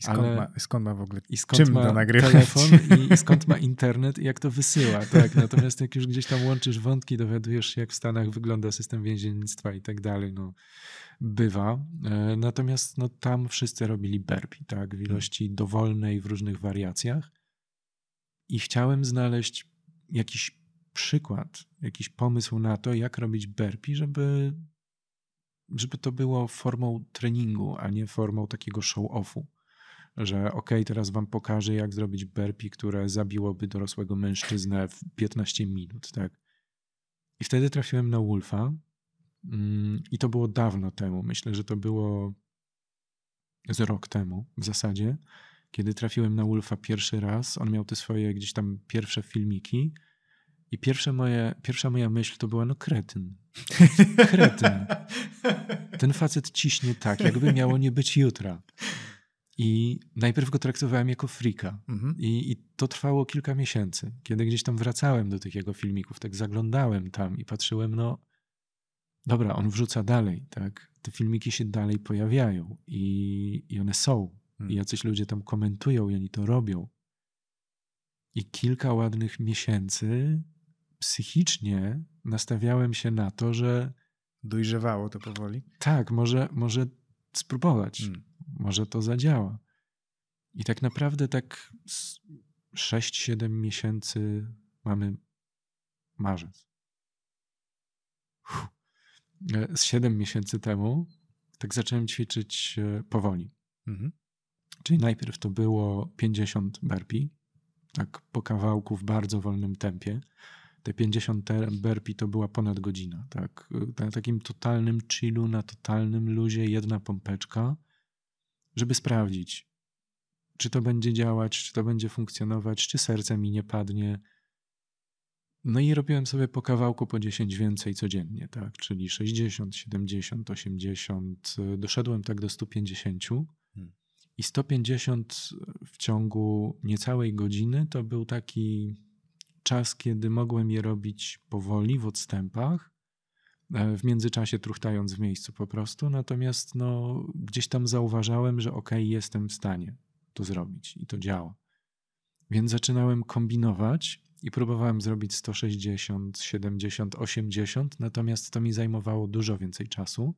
I skąd, Ale- ma, skąd ma w ogóle I skąd Czym ma to nagrywać? telefon i, i (laughs) skąd ma internet i jak to wysyła. Tak? Natomiast jak już gdzieś tam łączysz wątki, dowiadujesz się, jak w Stanach wygląda system więziennictwa i tak dalej, no bywa. E, Natomiast no, tam wszyscy robili burpee, tak? w ilości dowolnej w różnych wariacjach. I chciałem znaleźć jakiś przykład, jakiś pomysł na to, jak robić burpee, żeby, żeby to było formą treningu, a nie formą takiego show-offu że ok, teraz wam pokażę, jak zrobić burpee, które zabiłoby dorosłego mężczyznę w 15 minut, tak? I wtedy trafiłem na Wolfa mm, i to było dawno temu. Myślę, że to było z rok temu w zasadzie, kiedy trafiłem na Wolfa pierwszy raz. On miał te swoje gdzieś tam pierwsze filmiki i pierwsze moje, pierwsza moja myśl to była, no kretyn. Kretyn. (laughs) Ten facet ciśnie tak, jakby miało nie być jutra. I najpierw go traktowałem jako frika. Mhm. I, I to trwało kilka miesięcy. Kiedy gdzieś tam wracałem do tych jego filmików, tak zaglądałem tam i patrzyłem, no dobra, on wrzuca dalej, tak? Te filmiki się dalej pojawiają i, i one są. Hmm. I jacyś ludzie tam komentują i oni to robią. I kilka ładnych miesięcy psychicznie nastawiałem się na to, że Dojrzewało to powoli. tak, może, może spróbować Mm. Może to zadziała. I tak naprawdę tak z 6-7 miesięcy mamy marzec. Uff. E, Z 7 miesięcy temu tak zacząłem ćwiczyć e, powoli. Mhm. Czyli najpierw to było 50 burpee, tak po kawałku w bardzo wolnym tempie. Te 50 te- burpee to była ponad godzina, tak. Na takim totalnym chillu, na totalnym luzie, jedna pompeczka, żeby sprawdzić, czy to będzie działać, czy to będzie funkcjonować, czy serce mi nie padnie. No i robiłem sobie po kawałku po 10 więcej codziennie, tak, czyli 60, 70, 80, doszedłem tak do 150. Hmm. I 150 w ciągu niecałej godziny to był taki czas, kiedy mogłem je robić powoli, w odstępach, w międzyczasie truchtając w miejscu po prostu. Natomiast no, gdzieś tam zauważałem, że okej, jestem w stanie to zrobić i to działa. Więc zaczynałem kombinować i próbowałem zrobić 160, 70, 80, natomiast to mi zajmowało dużo więcej czasu.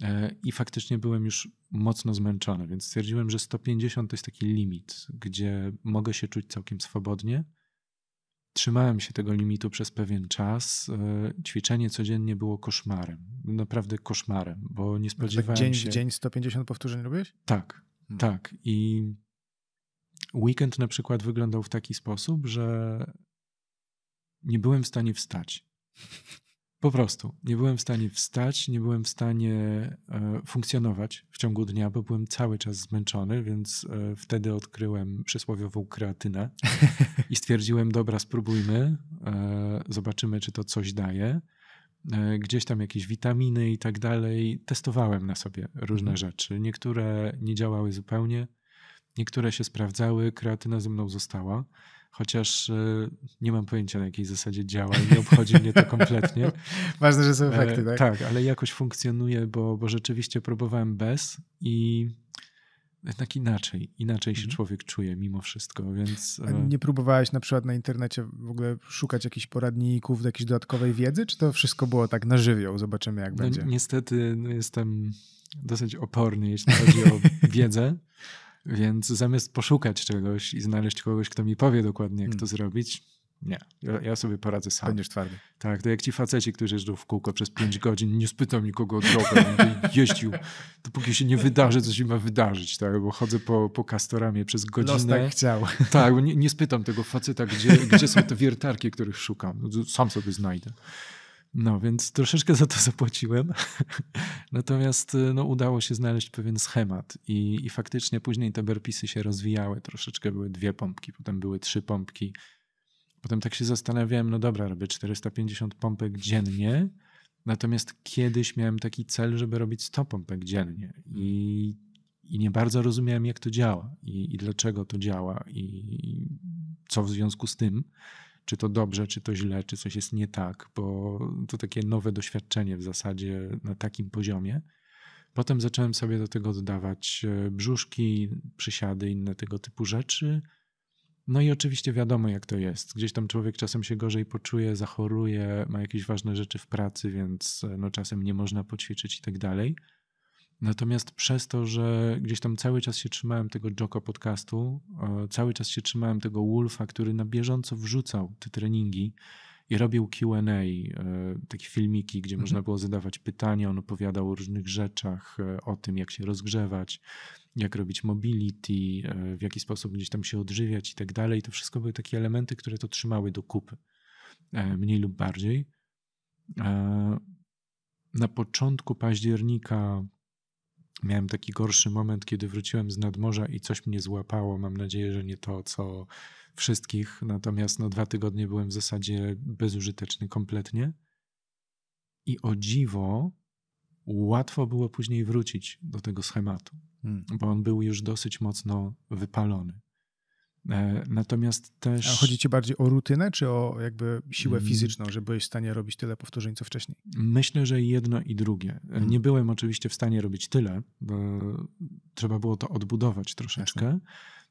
E, I faktycznie byłem już mocno zmęczony, więc stwierdziłem, że 150 to jest taki limit, gdzie mogę się czuć całkiem swobodnie. Trzymałem się tego limitu przez pewien czas. E, Ćwiczenie codziennie było koszmarem. Naprawdę koszmarem, bo nie Tak spodziewałem dzień się. w dzień 150 powtórzeń robisz? Tak, Hmm. tak. I weekend na przykład wyglądał w taki sposób, że nie byłem w stanie wstać. Po prostu. Nie byłem w stanie wstać, nie byłem w stanie e, funkcjonować w ciągu dnia, bo byłem cały czas zmęczony, więc e, wtedy odkryłem przysłowiową kreatynę i stwierdziłem, dobra, spróbujmy, e, zobaczymy, czy to coś daje. Gdzieś tam jakieś witaminy i tak dalej. Testowałem na sobie różne Mhm. rzeczy. Niektóre nie działały zupełnie, niektóre się sprawdzały, kreatyna ze mną została. Chociaż e, nie mam pojęcia na jakiej zasadzie działa i nie obchodzi mnie to kompletnie. (laughs) Ważne, że są efekty, e, tak? Tak, ale jakoś funkcjonuje, bo, bo rzeczywiście próbowałem bez i jednak inaczej, inaczej się mhm. człowiek czuje mimo wszystko, więc... A nie próbowałeś na przykład na internecie w ogóle szukać jakichś poradników, jakiejś dodatkowej wiedzy, czy to wszystko było tak na żywioł? Zobaczymy jak no, będzie. Niestety no, jestem dosyć oporny, jeśli chodzi o (laughs) wiedzę, więc zamiast poszukać czegoś i znaleźć kogoś, kto mi powie dokładnie, jak hmm. to zrobić, nie, ja, ja, sobie poradzę sam. Będziesz twardy. Tak, to jak ci faceci, którzy jeżdżą w kółko przez 5 (laughs) godzin, nie spytam nikogo o drogę, będę jeździł, dopóki się nie wydarzy, co się ma wydarzyć, tak? Bo chodzę po, po Castoramie przez godzinę. Los tak chciał. (laughs) Tak, bo nie, nie spytam tego faceta, gdzie, gdzie są te wiertarki, których szukam. No, sam sobie znajdę. No, więc troszeczkę (laughs) za to zapłaciłem. (laughs) Natomiast no, udało się znaleźć pewien schemat i, i faktycznie później te berpisy się rozwijały. Troszeczkę były dwie pompki, potem były trzy pompki. Potem tak się zastanawiałem, no dobra, robię 450 pompek dziennie, natomiast kiedyś miałem taki cel, żeby robić 100 pompek dziennie i, i nie bardzo rozumiałem, jak to działa i, i dlaczego to działa i co w związku z tym czy to dobrze, czy to źle, czy coś jest nie tak, bo to takie nowe doświadczenie w zasadzie na takim poziomie. Potem zacząłem sobie do tego dodawać e, brzuszki, przysiady, inne tego typu rzeczy. No i oczywiście wiadomo, jak to jest. Gdzieś tam człowiek czasem się gorzej poczuje, zachoruje, ma jakieś ważne rzeczy w pracy, więc e, no czasem nie można poćwiczyć i tak dalej. Natomiast przez to, że gdzieś tam cały czas się trzymałem tego Joko podcastu, e, cały czas się trzymałem tego Wolfa, który na bieżąco wrzucał te treningi i robił QA, e, takie filmiki, gdzie mhm. można było zadawać pytania. On opowiadał o różnych rzeczach, e, o tym, jak się rozgrzewać, jak robić mobility, w jaki sposób gdzieś tam się odżywiać i tak dalej. To wszystko były takie elementy, które to trzymały do kupy, mniej lub bardziej. Na początku października Miałem taki gorszy moment, kiedy wróciłem z nadmorza i coś mnie złapało. Mam nadzieję, że nie to, co wszystkich. Natomiast no, dwa tygodnie byłem w zasadzie bezużyteczny kompletnie. I o dziwo, łatwo było później wrócić do tego schematu, hmm. bo on był już dosyć mocno wypalony. E, natomiast też. A chodzi ci bardziej o rutynę, czy o jakby siłę mm. fizyczną, że byłeś w stanie robić tyle powtórzeń co wcześniej? Myślę, że jedno i drugie. Mm. Nie byłem oczywiście w stanie robić tyle, bo trzeba było to odbudować troszeczkę. Jasne.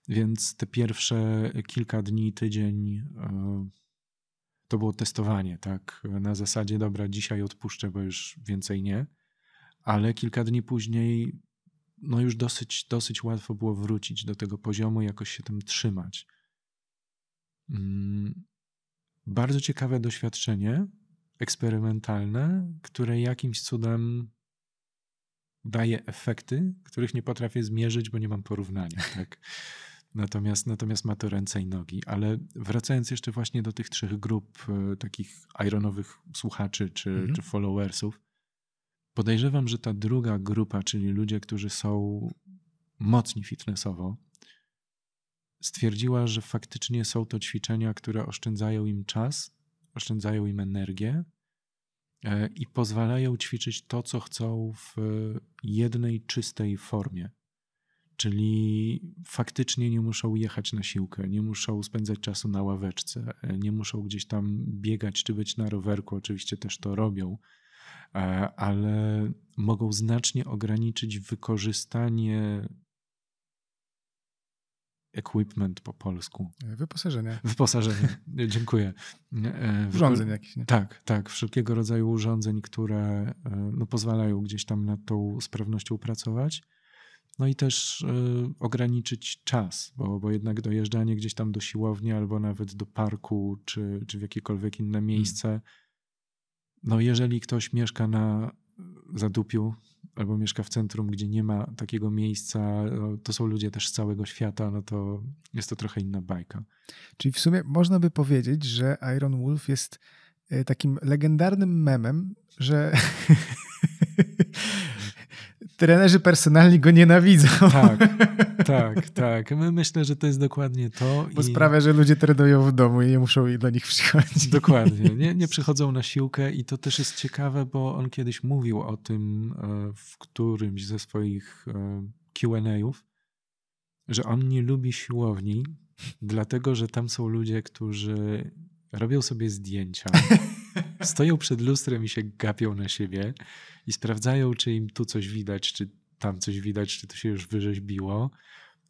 Więc te pierwsze kilka dni, tydzień e, to było testowanie, tak? Na zasadzie, dobra, dzisiaj odpuszczę, bo już więcej nie. Ale kilka dni później no już dosyć, dosyć łatwo było wrócić do tego poziomu, jakoś się tam trzymać. Mm, bardzo ciekawe doświadczenie, eksperymentalne, które jakimś cudem daje efekty, których nie potrafię zmierzyć, bo nie mam porównania. (laughs) Tak? Natomiast, natomiast ma to ręce i nogi. Ale wracając jeszcze właśnie do tych trzech grup e, takich ironowych słuchaczy czy, mhm. czy followersów, Podejrzewam, że ta druga grupa, czyli ludzie, którzy są mocni fitnessowo, stwierdziła, że faktycznie są to ćwiczenia, które oszczędzają im czas, oszczędzają im energię e, i pozwalają ćwiczyć to, co chcą w jednej czystej formie. Czyli faktycznie nie muszą jechać na siłkę, nie muszą spędzać czasu na ławeczce, e, nie muszą gdzieś tam biegać czy być na rowerku. Oczywiście też to robią, ale mogą znacznie ograniczyć wykorzystanie equipment po polsku. Wyposażenie. Wyposażenie, dziękuję. E, urządzeń jakichś, nie? Tak, tak. Wszelkiego rodzaju urządzeń, które e, no, pozwalają gdzieś tam nad tą sprawnością pracować. No i też y, ograniczyć czas, bo, bo jednak dojeżdżanie gdzieś tam do siłowni albo nawet do parku czy, czy w jakiekolwiek inne hmm. miejsce hmm no jeżeli ktoś mieszka na zadupiu albo mieszka w centrum, gdzie nie ma takiego miejsca, no, to są ludzie też z całego świata, no to jest to trochę inna bajka. Czyli w sumie można by powiedzieć, że Iron Wolf jest e, takim legendarnym memem, że (laughs) trenerzy personalni go nienawidzą. Tak, (laughs) tak, tak. My myślę, że to jest dokładnie to. Bo i... sprawia, że ludzie trenują w domu i nie muszą do nich przychodzić. Dokładnie. Nie, nie (laughs) przychodzą na siłkę i to też jest ciekawe, bo on kiedyś mówił o tym e, w którymś ze swoich e, Q&A'ów, że on nie lubi siłowni, Dlatego, że tam są ludzie, którzy robią sobie zdjęcia, (laughs) stoją przed lustrem i się gapią na siebie i sprawdzają, czy im tu coś widać, czy tam coś widać, czy to się już wyrzeźbiło.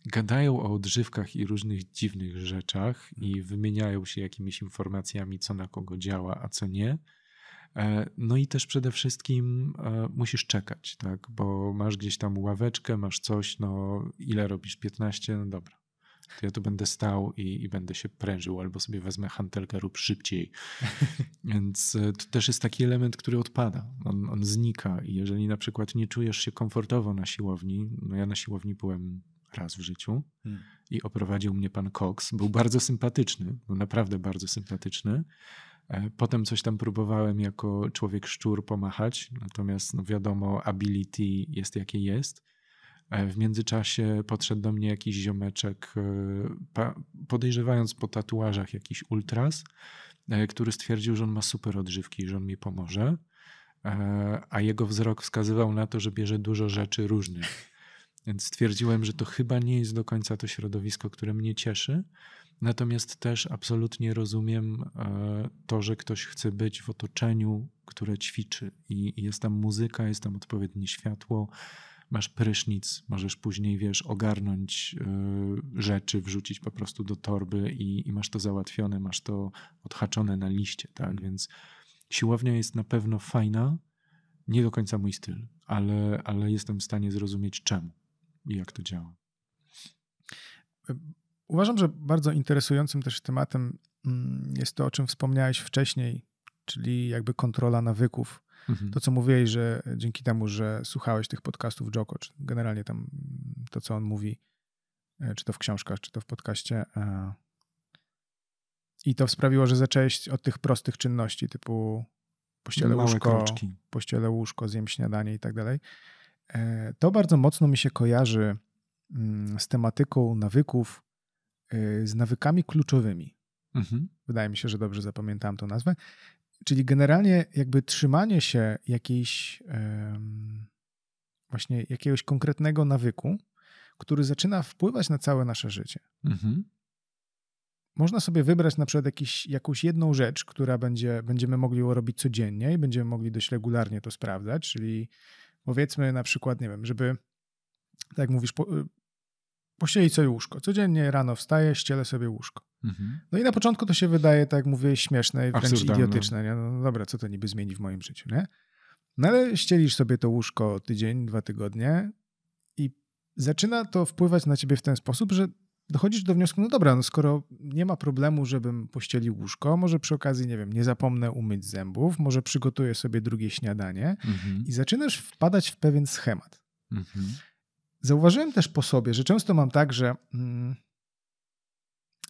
Gadają o odżywkach i różnych dziwnych rzeczach i wymieniają się jakimiś informacjami, co na kogo działa, a co nie. E, no i też przede wszystkim e, musisz czekać, tak? Bo masz gdzieś tam ławeczkę, masz coś, no ile robisz? 15? No dobra. To ja tu będę stał i, i będę się prężył, albo sobie wezmę hantelkę rób szybciej. (laughs) Więc e, to też jest taki element, który odpada. On, on znika i jeżeli na przykład nie czujesz się komfortowo na siłowni, no ja na siłowni byłem raz w życiu hmm. i oprowadził mnie pan Cox. Był bardzo sympatyczny, był naprawdę bardzo sympatyczny. E, potem coś tam próbowałem jako człowiek szczur pomachać, natomiast no wiadomo, ability jest jakie jest. E, w międzyczasie podszedł do mnie jakiś ziomeczek, e, podejrzewając po tatuażach jakiś ultras, który stwierdził, że on ma super odżywki i że on mi pomoże, a jego wzrok wskazywał na to, że bierze dużo rzeczy różnych. Więc stwierdziłem, że to chyba nie jest do końca to środowisko, które mnie cieszy. Natomiast też absolutnie rozumiem e, to, że ktoś chce być w otoczeniu, które ćwiczy i jest tam muzyka, jest tam odpowiednie światło, masz prysznic, możesz później, wiesz, ogarnąć e, rzeczy, wrzucić po prostu do torby i, i masz to załatwione, masz to odhaczone na liście, tak? Mm. Więc siłownia jest na pewno fajna, nie do końca mój styl, ale, ale jestem w stanie zrozumieć czemu i jak to działa. Uważam, że bardzo interesującym też tematem mm, jest to, o czym wspomniałeś wcześniej, czyli jakby kontrola nawyków. Mhm. To, co mówiłeś, że dzięki temu, że słuchałeś tych podcastów Joko, czy generalnie tam to, co on mówi, e, czy to w książkach, czy to w podcaście. E, I to sprawiło, że zacząłeś od tych prostych czynności, typu pościelę Małe łóżko, kroczki. pościelę łóżko, zjem śniadanie i tak dalej. E, to bardzo mocno mi się kojarzy mm, z tematyką nawyków, z nawykami kluczowymi. Mhm. Wydaje mi się, że dobrze zapamiętałem tą nazwę. Czyli generalnie jakby trzymanie się jakiejś właśnie jakiegoś konkretnego nawyku, który zaczyna wpływać na całe nasze życie. Mhm. Można sobie wybrać na przykład jakiś, jakąś jedną rzecz, która będzie, będziemy mogli robić codziennie i będziemy mogli dość regularnie to sprawdzać, czyli Powiedzmy na przykład, nie wiem, żeby, tak jak mówisz, po, y, pościelić sobie łóżko. Codziennie rano wstaję, ścielę sobie łóżko. Mhm. No i na początku to się wydaje, tak jak mówię, śmieszne i wręcz idiotyczne. Nie? No, no dobra, co to niby zmieni w moim życiu, nie? No ale ścielisz sobie to łóżko tydzień, dwa tygodnie i zaczyna to wpływać na ciebie w ten sposób, że dochodzisz do wniosku, no dobra, no skoro nie ma problemu, żebym pościelił łóżko, może przy okazji, nie wiem, nie zapomnę umyć zębów, może przygotuję sobie drugie śniadanie mhm. i zaczynasz wpadać w pewien schemat. Mhm. Zauważyłem też po sobie, że często mam tak, że mm,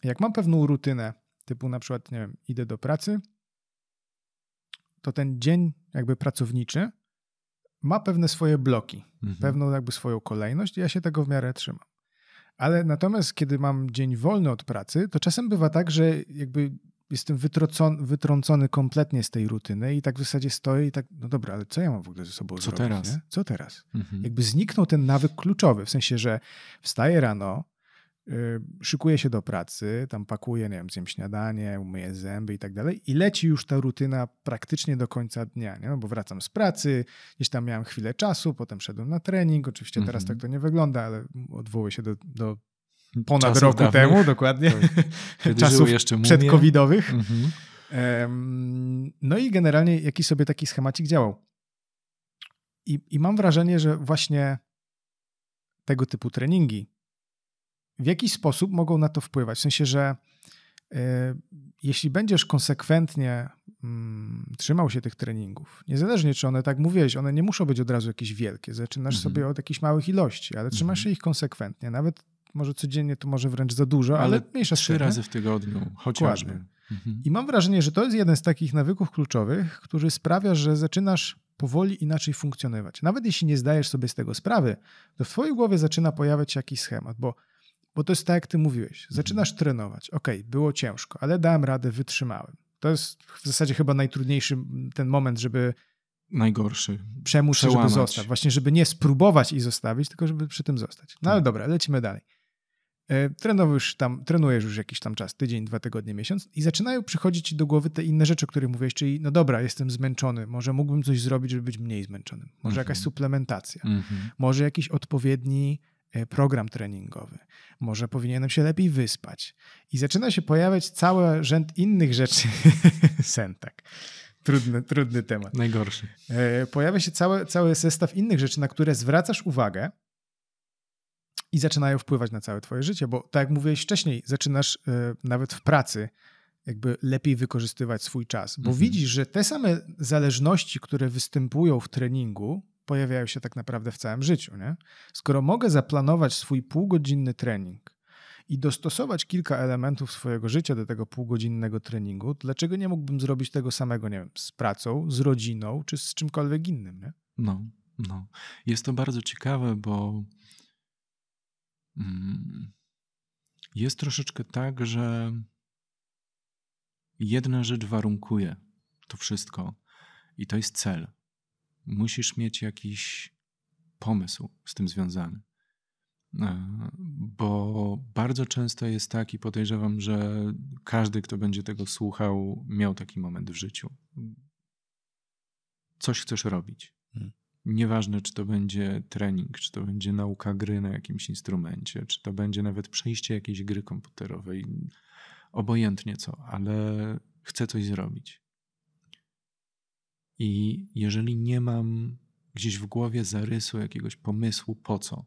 jak mam pewną rutynę, typu na przykład, nie wiem, idę do pracy, to ten dzień jakby pracowniczy ma pewne swoje bloki, mhm. pewną jakby swoją kolejność i ja się tego w miarę trzymam. Ale natomiast, kiedy mam dzień wolny od pracy, to czasem bywa tak, że jakby jestem wytrącony kompletnie z tej rutyny i tak w zasadzie stoję i tak, no dobra, ale co ja mam w ogóle ze sobą co zrobić? Teraz? Nie? Co teraz? Mhm. Jakby zniknął ten nawyk kluczowy, w sensie, że wstaję rano, yy, szykuję się do pracy, tam pakuję, nie wiem, zjem śniadanie, umyję zęby i tak dalej i leci już ta rutyna praktycznie do końca dnia, nie? No bo wracam z pracy, gdzieś tam miałem chwilę czasu, potem szedłem na trening, oczywiście mhm. teraz tak to nie wygląda, ale odwołuję się do, do (laughs) ponad Czasów roku dawnych. temu, dokładnie. Tak. (laughs) Czasów jeszcze przedcovidowych. Mhm. No i generalnie jakiś sobie taki schemacik działał. I, I mam wrażenie, że właśnie tego typu treningi w jakiś sposób mogą na to wpływać. W sensie, że y, jeśli będziesz konsekwentnie mm, trzymał się tych treningów, niezależnie czy one, tak mówiłeś, one nie muszą być od razu jakieś wielkie. Zaczynasz mhm. sobie od jakichś małych ilości, ale trzymasz mhm. się ich konsekwentnie. Nawet może codziennie to może wręcz za dużo, ale, ale mniejsza Trzy razy w tygodniu, chociażby. Mhm. I mam wrażenie, że to jest jeden z takich nawyków kluczowych, który sprawia, że zaczynasz powoli inaczej funkcjonować. Nawet jeśli nie zdajesz sobie z tego sprawy, to w twojej głowie zaczyna pojawiać się jakiś schemat, bo, bo to jest tak, jak ty mówiłeś. Zaczynasz mhm. trenować. Ok, było ciężko, ale dałem radę, wytrzymałem. To jest w zasadzie chyba najtrudniejszy ten moment, żeby najgorszy. Przemóc się, żeby zostać. Właśnie, żeby nie spróbować i zostawić, tylko żeby przy tym zostać. No ale tak. dobra, lecimy dalej. e, trenujesz tam, trenujesz już jakiś tam czas, tydzień, dwa tygodnie, miesiąc i zaczynają przychodzić ci do głowy te inne rzeczy, o których mówiłeś, czyli no dobra, jestem zmęczony, może mógłbym coś zrobić, żeby być mniej zmęczonym. Może jakaś Mhm. suplementacja, Mhm. może jakiś odpowiedni program treningowy, może powinienem się lepiej wyspać. I zaczyna się pojawiać cały rzęd innych rzeczy. (laughs) Sen, tak. Trudny, trudny temat. Najgorszy. E, pojawia się cały, cały zestaw innych rzeczy, na które zwracasz uwagę i zaczynają wpływać na całe twoje życie, bo tak jak mówiłeś wcześniej, zaczynasz e, nawet w pracy jakby lepiej wykorzystywać swój czas, bo Mhm. widzisz, że te same zależności, które występują w treningu, pojawiają się tak naprawdę w całym życiu. Nie? Skoro mogę zaplanować swój półgodzinny trening i dostosować kilka elementów swojego życia do tego półgodzinnego treningu, dlaczego nie mógłbym zrobić tego samego, nie wiem, z pracą, z rodziną czy z czymkolwiek innym, nie? No, no. Jest to bardzo ciekawe, bo mm, jest troszeczkę tak, że jedna rzecz warunkuje to wszystko i to jest cel. Musisz mieć jakiś pomysł z tym związany. E, Bo bardzo często jest tak i podejrzewam, że każdy, kto będzie tego słuchał, miał taki moment w życiu. Coś chcesz robić. Hmm. Nieważne, czy to będzie trening, czy to będzie nauka gry na jakimś instrumencie, czy to będzie nawet przejście jakiejś gry komputerowej. Obojętnie co, ale chcę coś zrobić. I jeżeli nie mam gdzieś w głowie zarysu jakiegoś pomysłu, po co,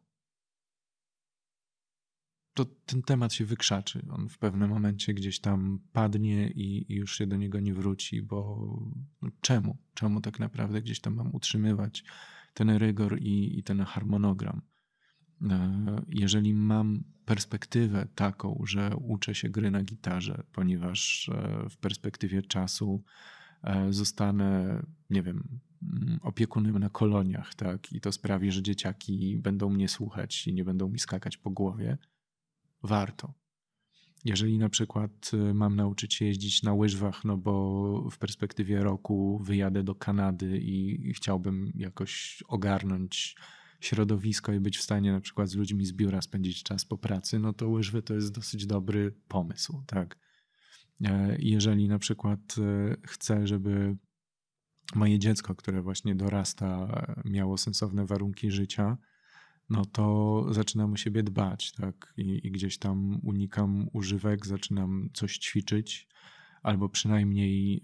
to ten temat się wykrzaczy. On w pewnym momencie gdzieś tam padnie i, i już się do niego nie wróci, bo no czemu? Czemu tak naprawdę gdzieś tam mam utrzymywać ten rygor i, i ten harmonogram? E, Jeżeli mam perspektywę taką, że uczę się gry na gitarze, ponieważ e, w perspektywie czasu zostanę, nie wiem, mm, opiekunem na koloniach, tak, i to sprawi, że dzieciaki będą mnie słuchać i nie będą mi skakać po głowie, warto. Jeżeli na przykład y, mam nauczyć się jeździć na łyżwach, no bo w perspektywie roku wyjadę do Kanady i chciałbym jakoś ogarnąć środowisko i być w stanie na przykład z ludźmi z biura spędzić czas po pracy, no to łyżwy to jest dosyć dobry pomysł, tak. E, Jeżeli na przykład e, chcę, żeby moje dziecko, które właśnie dorasta, e, miało sensowne warunki życia, no to zaczynam o siebie dbać, tak? I, I gdzieś tam unikam używek, zaczynam coś ćwiczyć, albo przynajmniej y,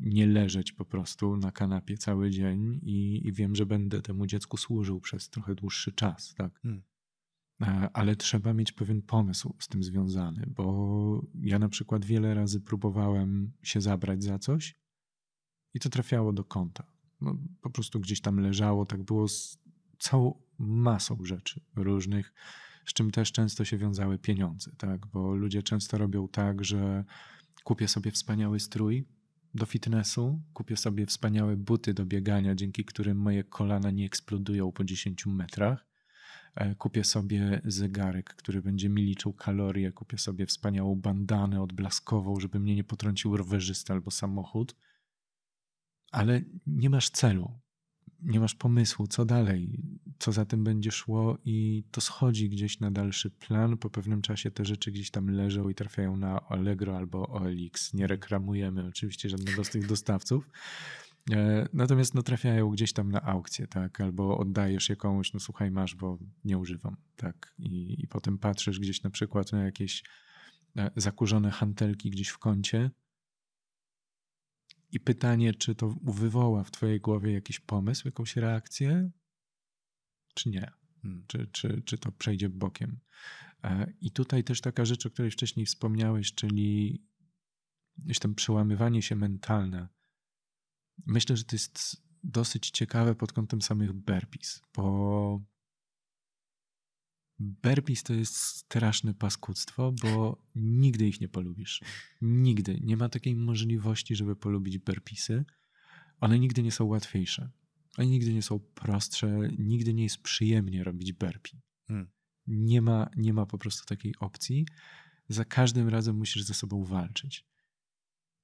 nie leżeć po prostu na kanapie cały dzień i, i wiem, że będę temu dziecku służył przez trochę dłuższy czas, tak? Hmm. E, Ale trzeba mieć pewien pomysł z tym związany, bo ja na przykład wiele razy próbowałem się zabrać za coś i to trafiało do kąta. No, po prostu gdzieś tam leżało, tak było z całą masą rzeczy różnych, z czym też często się wiązały pieniądze, tak? Bo ludzie często robią tak, że kupię sobie wspaniały strój do fitnessu, kupię sobie wspaniałe buty do biegania, dzięki którym moje kolana nie eksplodują po 10 metrach. E, Kupię sobie zegarek, który będzie mi liczył kalorie, kupię sobie wspaniałą bandanę odblaskową, żeby mnie nie potrącił rowerzysta albo samochód. Ale nie masz celu, nie masz pomysłu, co dalej, co za tym będzie szło, i to schodzi gdzieś na dalszy plan. Po pewnym czasie te rzeczy gdzieś tam leżą i trafiają na Allegro albo OLX. Nie reklamujemy oczywiście żadnego z tych dostawców. E, Natomiast no, trafiają gdzieś tam na aukcję, tak? Albo oddajesz je komuś, no słuchaj, masz, bo nie używam, tak? I, i potem patrzysz gdzieś na przykład na jakieś e, zakurzone hantelki gdzieś w kącie i pytanie, czy to wywoła w twojej głowie jakiś pomysł, jakąś reakcję, czy nie? Hmm. Czy, czy, czy to przejdzie bokiem? E, I tutaj też taka rzecz, o której wcześniej wspomniałeś, czyli gdzieś tam przełamywanie się mentalne. Myślę, że to jest dosyć ciekawe pod kątem samych burpees, bo burpees to jest straszne paskudztwo, bo nigdy ich nie polubisz. Nigdy. Nie ma takiej możliwości, żeby polubić burpeesy. One nigdy nie są łatwiejsze. One nigdy nie są prostsze. Nigdy nie jest przyjemnie robić burpee. Hmm. Nie, ma, nie ma po prostu takiej opcji. Za każdym razem musisz ze sobą walczyć.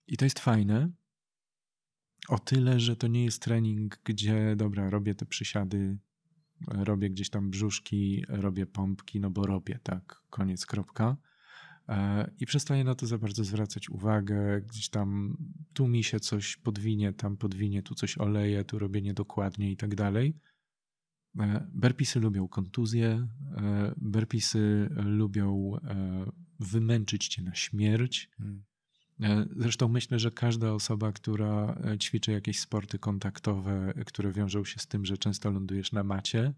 I to jest fajne, o tyle, że to nie jest trening, gdzie dobra, robię te przysiady robię gdzieś tam brzuszki, robię pompki, no bo robię, tak, koniec, kropka. E, I przestaję na to za bardzo zwracać uwagę. Gdzieś tam tu mi się coś podwinie, tam podwinie, tu coś oleje, tu robię niedokładnie i tak dalej. E, Berpisy lubią kontuzje, e, berpisy lubią wymęczyć cię na śmierć. Hmm. Zresztą myślę, że każda osoba, która ćwiczy jakieś sporty kontaktowe, które wiążą się z tym, że często lądujesz na macie,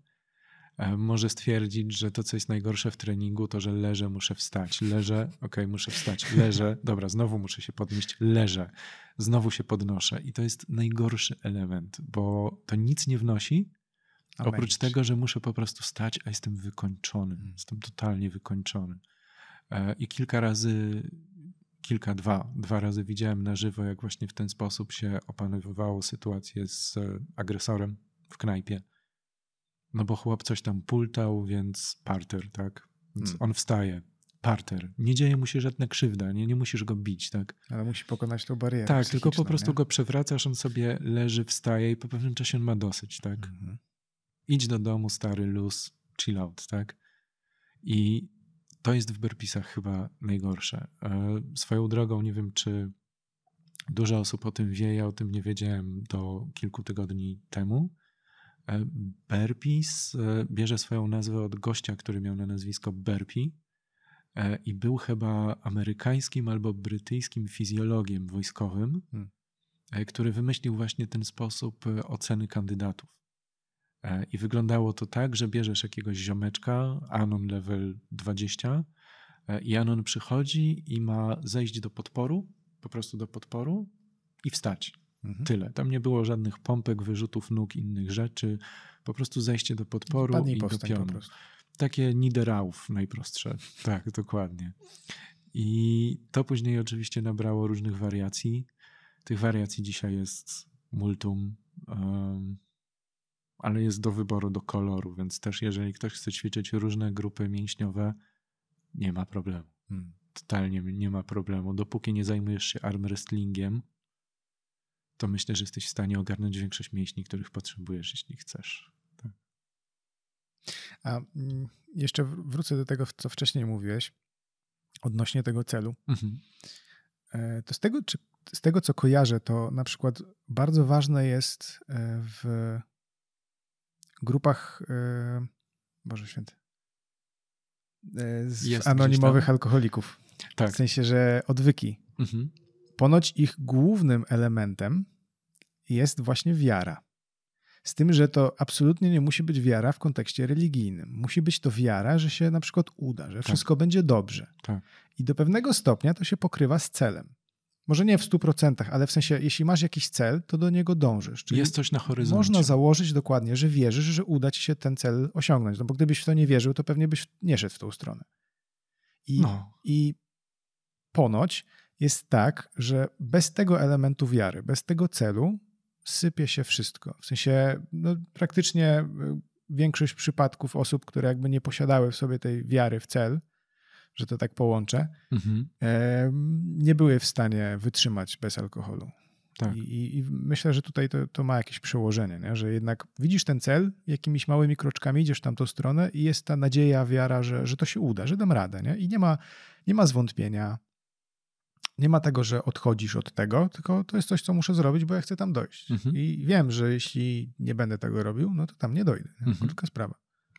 E, może stwierdzić, że to, co jest najgorsze w treningu, to, że leżę, muszę wstać. Leżę, okej, okay, (laughs) muszę wstać. Leżę, dobra, znowu muszę się podnieść. Leżę, znowu się podnoszę. I to jest najgorszy element, bo to nic nie wnosi, oprócz tego, że muszę po prostu stać, a jestem wykończony. Hmm. Jestem totalnie wykończony. E, I kilka razy, kilka, dwa, dwa razy widziałem na żywo, jak właśnie w ten sposób się opanowywało sytuację z agresorem w knajpie no bo chłop coś tam pultał, więc parter, tak? Więc hmm. on wstaje. Parter. Nie dzieje mu się żadna krzywda, nie, nie musisz go bić, tak? Ale musi pokonać tą barierę. Tak, tylko po prostu nie? go przewracasz, on sobie leży, wstaje i po pewnym czasie on ma dosyć, tak? Mhm. Idź do domu, stary, luz, chill out, tak? I to jest w burpisach chyba najgorsze. E, swoją drogą, nie wiem, czy dużo osób o tym wie, ja o tym nie wiedziałem do kilku tygodni temu, E, Burpees e, bierze swoją nazwę od gościa, który miał na nazwisko Burpee i był chyba amerykańskim albo brytyjskim fizjologiem wojskowym, hmm. który wymyślił właśnie ten sposób oceny kandydatów. I wyglądało to tak, że bierzesz jakiegoś ziomeczka, Anon level 20, i Anon przychodzi i ma zejść do podporu, po prostu do podporu i wstać. Mhm. Tyle. Tam nie było żadnych pompek, wyrzutów nóg, innych rzeczy. Po prostu zejście do podporu i do pionu. Takie Niederauf najprostsze. (laughs) tak, dokładnie. I to później oczywiście nabrało różnych wariacji. Tych wariacji dzisiaj jest multum, um, ale jest do wyboru, do koloru, więc też jeżeli ktoś chce ćwiczyć różne grupy mięśniowe, nie ma problemu. Hmm. Totalnie nie ma problemu. Dopóki nie zajmujesz się arm wrestlingiem, to myślę, że jesteś w stanie ogarnąć większość mięśni, których potrzebujesz, jeśli chcesz. Tak. A mm, jeszcze wrócę do tego, co wcześniej mówiłeś, odnośnie tego celu. Mhm. E, to z tego, czy, z tego, co kojarzę, to na przykład bardzo ważne jest e, w grupach, e, Boże Święty, z anonimowych alkoholików. Tak. W sensie, że odwyki. Mhm. Ponoć ich głównym elementem jest właśnie wiara. Z tym, że to absolutnie nie musi być wiara w kontekście religijnym. Musi być to wiara, że się na przykład uda, że tak. wszystko będzie dobrze. Tak. I do pewnego stopnia to się pokrywa z celem. Może nie w 100%, ale w sensie, jeśli masz jakiś cel, to do niego dążysz. Czyli jest coś na horyzoncie. Można założyć dokładnie, że wierzysz, że uda ci się ten cel osiągnąć. No bo gdybyś w to nie wierzył, to pewnie byś nie szedł w tą stronę. I, no. i ponoć jest tak, że bez tego elementu wiary, bez tego celu, sypie się wszystko. W sensie no, praktycznie y, większość przypadków osób, które jakby nie posiadały w sobie tej wiary w cel, że to tak połączę, mhm. nie były w stanie wytrzymać bez alkoholu. Tak. I, I, myślę, że tutaj to, to ma jakieś przełożenie, nie? że jednak widzisz ten cel, jakimiś małymi kroczkami idziesz w tamtą stronę i jest ta nadzieja, wiara, że, że to się uda, że dam radę. Nie? I nie ma, nie ma zwątpienia, nie ma tego, że odchodzisz od tego, tylko to jest coś, co muszę zrobić, bo ja chcę tam dojść. Mhm. I wiem, że jeśli nie będę tego robił, no to tam nie dojdę. Mhm. Krótka sprawa.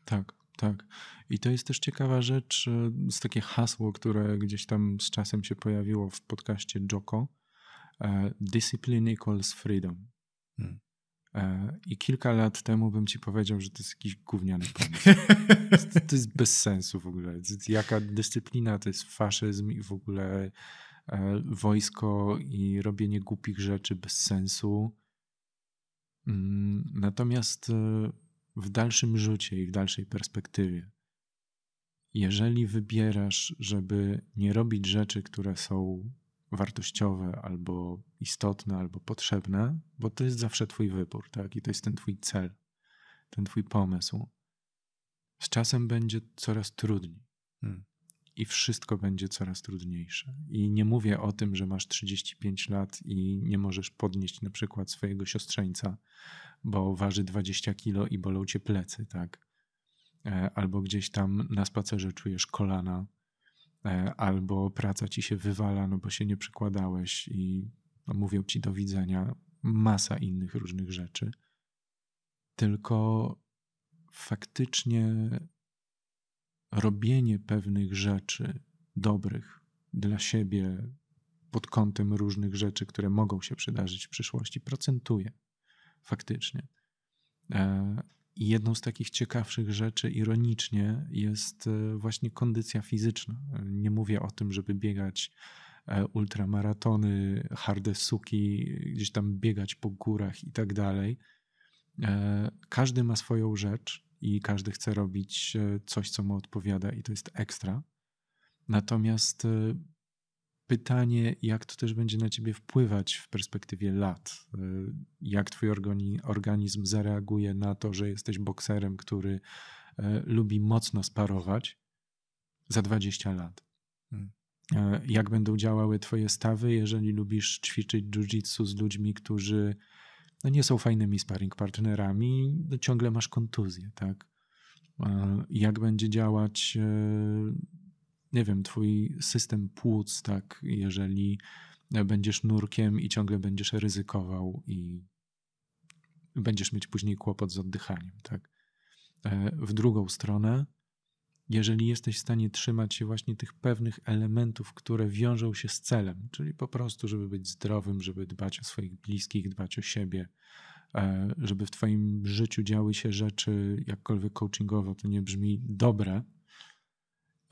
Tak, tak. I to jest też ciekawa rzecz, z takie hasło, które gdzieś tam z czasem się pojawiło w podcaście Joko. E, Discipline equals freedom. Hmm. E, I kilka lat temu bym ci powiedział, że to jest jakiś gówniany pomysł. (laughs) to jest bez sensu w ogóle. Jaka dyscyplina to jest faszyzm i w ogóle E, wojsko i robienie głupich rzeczy bez sensu. Mm, natomiast e, w dalszym rzucie i w dalszej perspektywie, jeżeli wybierasz, żeby nie robić rzeczy, które są wartościowe albo istotne, albo potrzebne, bo to jest zawsze Twój wybór, tak? I to jest ten Twój cel, ten Twój pomysł. Z czasem będzie coraz trudniej. Hmm i wszystko będzie coraz trudniejsze. I nie mówię o tym, że masz 35 lat i nie możesz podnieść na przykład swojego siostrzeńca, bo waży 20 kilo i bolą cię plecy, tak? E, albo gdzieś tam na spacerze czujesz kolana, e, albo praca ci się wywala, no bo się nie przykładałeś i no, mówią ci do widzenia. Masa innych różnych rzeczy. Tylko faktycznie robienie pewnych rzeczy dobrych dla siebie pod kątem różnych rzeczy, które mogą się przydarzyć w przyszłości, procentuje faktycznie. E, I jedną z takich ciekawszych rzeczy, ironicznie, jest e, właśnie kondycja fizyczna. Nie mówię o tym, żeby biegać e, ultramaratony, harde suki, gdzieś tam biegać po górach i tak dalej. Każdy ma swoją rzecz i każdy chce robić coś, co mu odpowiada, i to jest ekstra. Natomiast pytanie, jak to też będzie na ciebie wpływać w perspektywie lat. Y, jak twój organizm zareaguje na to, że jesteś bokserem, który lubi mocno sparować za 20 lat. Hmm. Jak będą działały twoje stawy, jeżeli lubisz ćwiczyć jiu-jitsu z ludźmi, którzy no nie są fajnymi sparring partnerami, no ciągle masz kontuzję, tak? Jak będzie działać nie wiem, twój system płuc, tak, jeżeli będziesz nurkiem i ciągle będziesz ryzykował i będziesz mieć później kłopot z oddychaniem, tak. E, w drugą stronę, jeżeli jesteś w stanie trzymać się właśnie tych pewnych elementów, które wiążą się z celem, czyli po prostu, żeby być zdrowym, żeby dbać o swoich bliskich, dbać o siebie, e, żeby w Twoim życiu działy się rzeczy, jakkolwiek coachingowo to nie brzmi, dobre,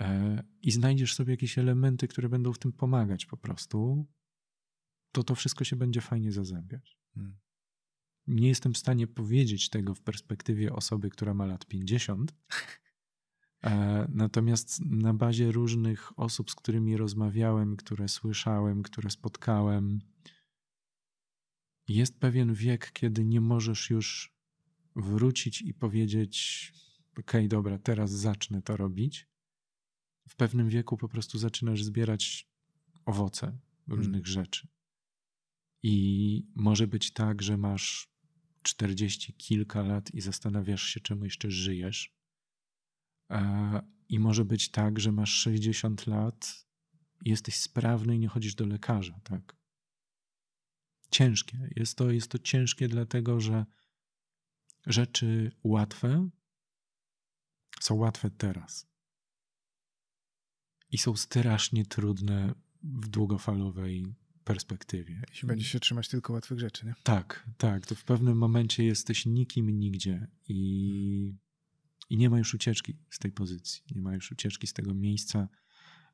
E, i znajdziesz sobie jakieś elementy, które będą w tym pomagać po prostu, to to wszystko się będzie fajnie zazębiać. Hmm. Nie jestem w stanie powiedzieć tego w perspektywie osoby, która ma lat 50. (laughs) E, natomiast na bazie różnych osób, z którymi rozmawiałem, które słyszałem, które spotkałem, jest pewien wiek, kiedy nie możesz już wrócić i powiedzieć: OK, dobra, teraz zacznę to robić w pewnym wieku po prostu zaczynasz zbierać owoce różnych hmm. rzeczy. I może być tak, że masz czterdzieści kilka lat i zastanawiasz się, czemu jeszcze żyjesz. I może być tak, że masz 60 lat, jesteś sprawny i nie chodzisz do lekarza, tak? Ciężkie. Jest to, jest to ciężkie, dlatego że rzeczy łatwe są łatwe teraz i są strasznie trudne w długofalowej perspektywie. Jeśli będziesz się trzymać tylko łatwych rzeczy, nie? Tak, tak. To w pewnym momencie jesteś nikim nigdzie i, i nie ma już ucieczki z tej pozycji. Nie ma już ucieczki z tego miejsca.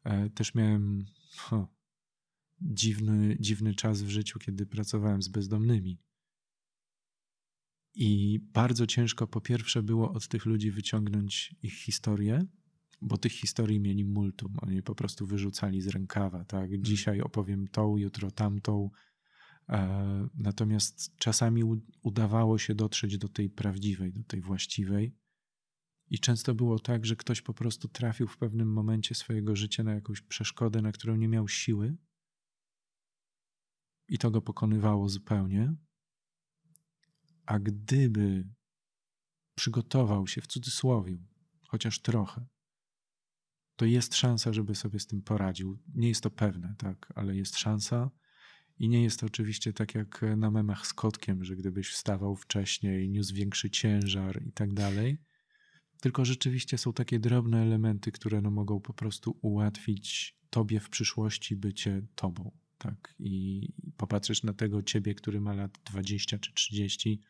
E, też miałem ho, dziwny, dziwny czas w życiu, kiedy pracowałem z bezdomnymi. I bardzo ciężko po pierwsze było od tych ludzi wyciągnąć ich historię, bo tych historii mieli multum. Oni po prostu wyrzucali z rękawa, tak? Mhm. Dzisiaj opowiem tą, jutro tamtą. E, natomiast czasami udawało się dotrzeć do tej prawdziwej, do tej właściwej. I często było tak, że ktoś po prostu trafił w pewnym momencie swojego życia na jakąś przeszkodę, na którą nie miał siły, i to go pokonywało zupełnie. A gdyby przygotował się w cudzysłowie, chociaż trochę, to jest szansa, żeby sobie z tym poradził. Nie jest to pewne, tak, ale jest szansa. I nie jest to oczywiście tak jak na memach z kotkiem, że gdybyś wstawał wcześniej, niósł większy ciężar i tak dalej. Tylko rzeczywiście są takie drobne elementy, które no mogą po prostu ułatwić tobie w przyszłości bycie tobą. Tak? I popatrzysz na tego ciebie, który ma lat 20 czy 30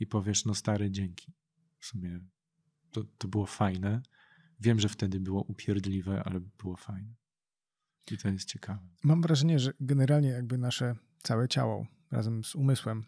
i powiesz, no stary, dzięki. W sumie to, to było fajne Wiem, że wtedy było upierdliwe, ale było fajne. I to jest ciekawe. Mam wrażenie, że generalnie jakby nasze całe ciało razem z umysłem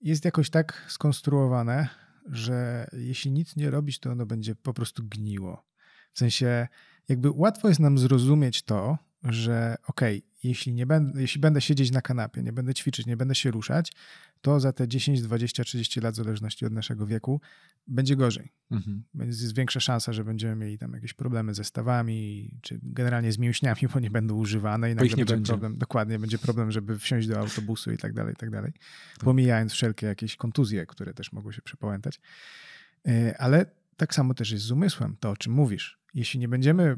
jest jakoś tak skonstruowane, że jeśli nic nie robić, to ono będzie po prostu gniło. W sensie, jakby łatwo jest nam zrozumieć to, że okej, okay, jeśli, nie będę, jeśli będę siedzieć na kanapie, nie będę ćwiczyć, nie będę się ruszać, to za te 10, 20, 30 lat, w zależności od naszego wieku, będzie gorzej. Mhm. Jest większa szansa, że będziemy mieli tam jakieś problemy ze stawami, czy generalnie z mięśniami, bo nie będą używane i nagle będzie, będzie problem. Dokładnie, będzie problem, żeby wsiąść do autobusu i tak dalej, i tak dalej. Tak. Pomijając wszelkie jakieś kontuzje, które też mogą się przepałętać. E, ale tak samo też jest z umysłem, to o czym mówisz. Jeśli nie będziemy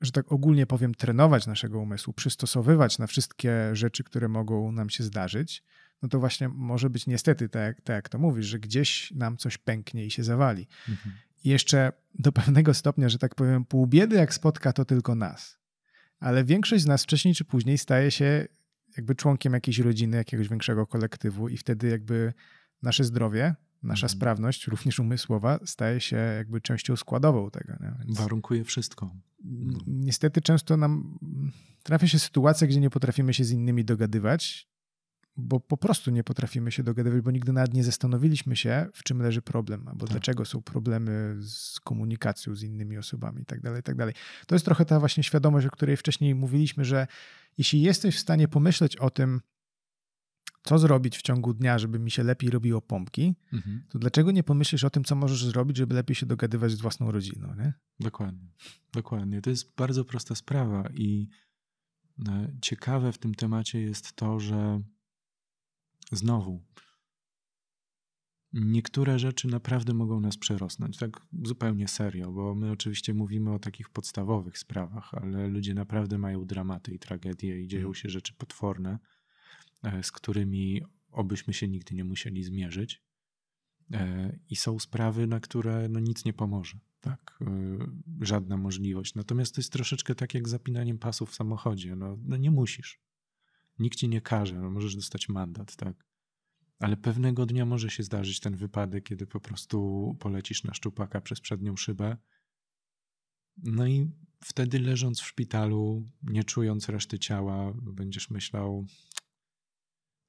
że tak ogólnie powiem, trenować naszego umysłu, przystosowywać na wszystkie rzeczy, które mogą nam się zdarzyć, no to właśnie może być niestety, tak, tak jak to mówisz, że gdzieś nam coś pęknie i się zawali. Mhm. I jeszcze do pewnego stopnia, że tak powiem, pół biedy jak spotka to tylko nas. Ale większość z nas wcześniej czy później staje się jakby członkiem jakiejś rodziny, jakiegoś większego kolektywu i wtedy jakby nasze zdrowie, nasza mhm. sprawność, również umysłowa, staje się jakby częścią składową tego. Więc Warunkuje wszystko. Niestety często nam trafia się sytuacja, gdzie nie potrafimy się z innymi dogadywać, bo po prostu nie potrafimy się dogadywać, bo nigdy nawet nie zastanowiliśmy się, w czym leży problem, albo tak. dlaczego są problemy z komunikacją z innymi osobami itd., tak itd. Tak to jest trochę ta właśnie świadomość, o której wcześniej mówiliśmy, że jeśli jesteś w stanie pomyśleć o tym, co zrobić w ciągu dnia, żeby mi się lepiej robiło pompki, mhm. to dlaczego nie pomyślisz o tym, co możesz zrobić, żeby lepiej się dogadywać z własną rodziną, nie? Dokładnie, dokładnie. To jest bardzo prosta sprawa i e, ciekawe w tym temacie jest to, że znowu niektóre rzeczy naprawdę mogą nas przerosnąć, tak zupełnie serio, bo my oczywiście mówimy o takich podstawowych sprawach, ale ludzie naprawdę mają dramaty i tragedie i dzieją mhm. się rzeczy potworne z którymi obyśmy się nigdy nie musieli zmierzyć. E, I są sprawy, na które no nic nie pomoże. Tak, e, żadna możliwość. Natomiast to jest troszeczkę tak jak zapinaniem pasów w samochodzie. No, no nie musisz. Nikt ci nie każe, no możesz dostać mandat, tak. Ale pewnego dnia może się zdarzyć ten wypadek, kiedy po prostu polecisz na szczupaka przez przednią szybę. No i wtedy leżąc w szpitalu, nie czując reszty ciała, będziesz myślał,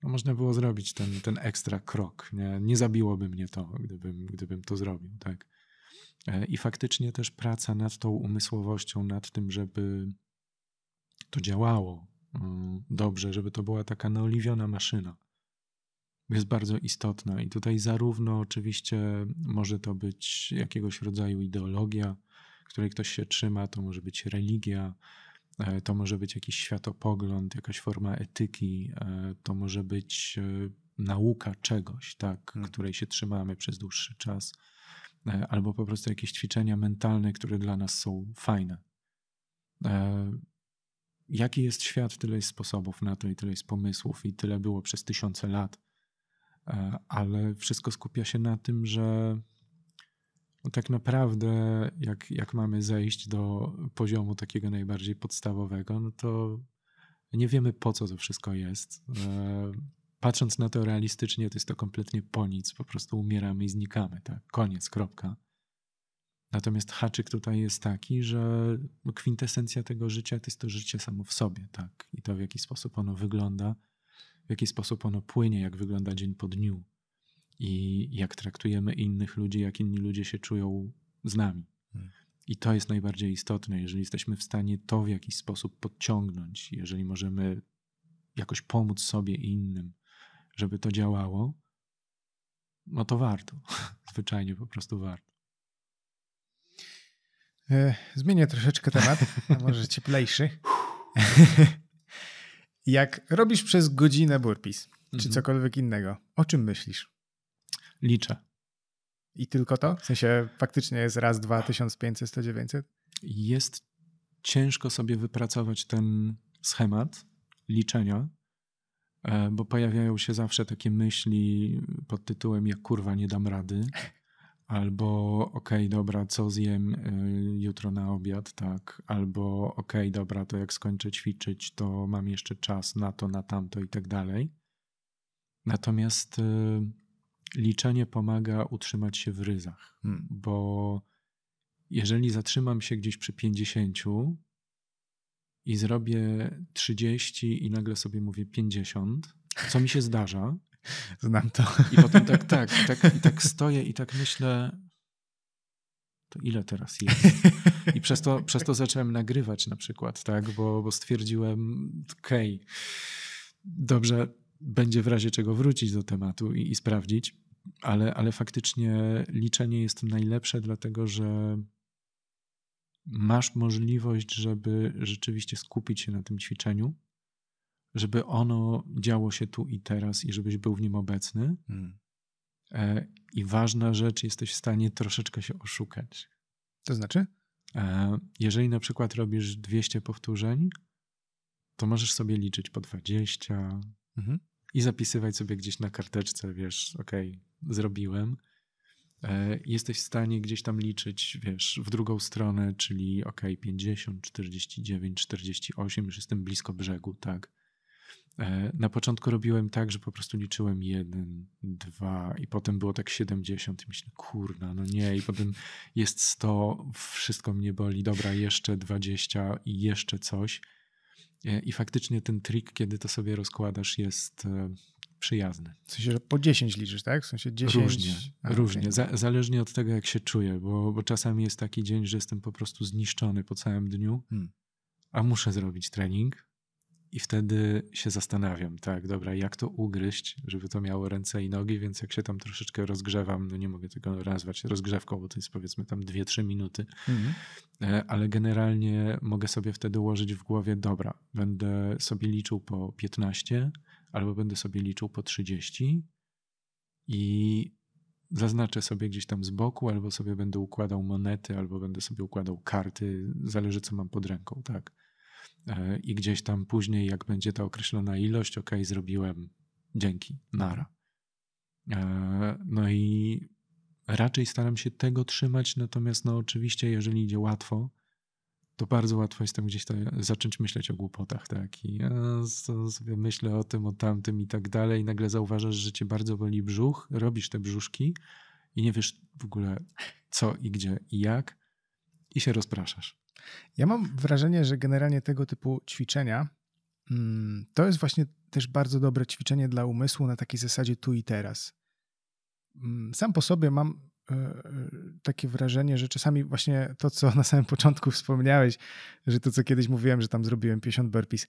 można było zrobić ten, ten ekstra krok. Nie, nie zabiłoby mnie to, gdybym, gdybym to zrobił. Tak? E, I faktycznie też praca nad tą umysłowością, nad tym, żeby to działało mm, dobrze, żeby to była taka naoliwiona maszyna, jest bardzo istotna. I tutaj zarówno oczywiście może to być jakiegoś rodzaju ideologia, której ktoś się trzyma, to może być religia, to może być jakiś światopogląd, jakaś forma etyki, e, to może być e, nauka czegoś, tak, hmm. której się trzymamy przez dłuższy czas, albo po prostu jakieś ćwiczenia mentalne, które dla nas są fajne. Jaki jest świat, tyle jest sposobów na to i tyle jest pomysłów, i tyle było przez tysiące lat, ale wszystko skupia się na tym, że tak naprawdę, jak, jak mamy zejść do poziomu takiego najbardziej podstawowego, no to nie wiemy po co to wszystko jest. E, patrząc na to realistycznie, to jest to kompletnie po nic. Po prostu umieramy i znikamy. Tak? Koniec, kropka. Natomiast haczyk tutaj jest taki, że kwintesencja tego życia to jest to życie samo w sobie. Tak? I to, w jaki sposób ono wygląda, w jaki sposób ono płynie, jak wygląda dzień po dniu i jak traktujemy innych ludzi, jak inni ludzie się czują z nami. Hmm. I to jest najbardziej istotne, jeżeli jesteśmy w stanie to w jakiś sposób podciągnąć, jeżeli możemy jakoś pomóc sobie i innym, żeby to działało, no to warto. (laughs) Zwyczajnie po prostu warto. E, zmienię troszeczkę temat, a może cieplejszy. (laughs) Jak robisz przez godzinę burpees, czy mhm. cokolwiek innego, o czym myślisz? Liczę. I tylko to? W sensie faktycznie jest raz, dwa, 1500, 100, 900? Jest ciężko sobie wypracować ten schemat liczenia, e, bo pojawiają się zawsze takie myśli pod tytułem jak kurwa nie dam rady, (laughs) albo okej, okay, dobra, co zjem e, jutro na obiad, tak, albo okej, okay, dobra, to jak skończę ćwiczyć, to mam jeszcze czas na to, na tamto i tak dalej. Natomiast e, liczenie pomaga utrzymać się w ryzach, hmm. bo jeżeli zatrzymam się gdzieś przy 50 i zrobię 30 i nagle sobie mówię 50, co mi się zdarza. (laughs) Znam to. I potem tak, tak, tak, i tak stoję i tak myślę, to ile teraz jest? I przez to, przez to zacząłem nagrywać na przykład, tak? Bo, bo stwierdziłem, okej, okay, dobrze, będzie w razie czego wrócić do tematu i, i sprawdzić, ale, ale faktycznie liczenie jest najlepsze, dlatego że masz możliwość, żeby rzeczywiście skupić się na tym ćwiczeniu, żeby ono działo się tu i teraz i żebyś był w nim obecny. Hmm. E, I ważna rzecz, jesteś w stanie troszeczkę się oszukać. To znaczy? E, jeżeli na przykład robisz 200 powtórzeń, to możesz sobie liczyć po 20 mhm. i zapisywać sobie gdzieś na karteczce, wiesz, ok, zrobiłem. E, jesteś w stanie gdzieś tam liczyć, wiesz, w drugą stronę, czyli ok, 50, 49, 48, już jestem blisko brzegu, tak. E, na początku robiłem tak, że po prostu liczyłem jeden, dwa i potem było tak 70 i myślę, kurna, no nie, i potem jest 100, wszystko mnie boli, dobra, jeszcze 20 i jeszcze coś. E, I faktycznie ten trik, kiedy to sobie rozkładasz, jest przyjazny. W sensie, że po 10 liczysz, tak? W sensie 10... Różnie, A, różnie. Okay. Za, zależnie od tego, jak się czuję, bo, bo czasami jest taki dzień, że jestem po prostu zniszczony po całym dniu, hmm. a muszę zrobić trening, i wtedy się zastanawiam, tak, dobra, jak to ugryźć, żeby to miało ręce i nogi, więc jak się tam troszeczkę rozgrzewam, no nie mogę tego nazwać rozgrzewką, bo to jest powiedzmy tam 2-3 minuty, mhm. E, ale generalnie mogę sobie wtedy ułożyć w głowie, dobra, będę sobie liczył po 15, albo będę sobie liczył po 30 i zaznaczę sobie gdzieś tam z boku, albo sobie będę układał monety, albo będę sobie układał karty, zależy co mam pod ręką, tak. E, i gdzieś tam później, jak będzie ta określona ilość, ok, zrobiłem, dzięki, nara. E, no i raczej staram się tego trzymać, natomiast no oczywiście, jeżeli idzie łatwo, to bardzo łatwo jest tam gdzieś tam zacząć myśleć o głupotach, tak? I ja sobie myślę o tym, o tamtym i tak dalej, nagle zauważasz, że cię bardzo boli brzuch, robisz te brzuszki i nie wiesz w ogóle co i gdzie i jak, i się rozpraszasz. Ja mam wrażenie, że generalnie tego typu ćwiczenia mm, to jest właśnie też bardzo dobre ćwiczenie dla umysłu na takiej zasadzie tu i teraz. Mm, sam po sobie mam e, e, takie wrażenie, że czasami właśnie to, co na samym początku wspomniałeś, że to, co kiedyś mówiłem, że tam zrobiłem 50 burpees,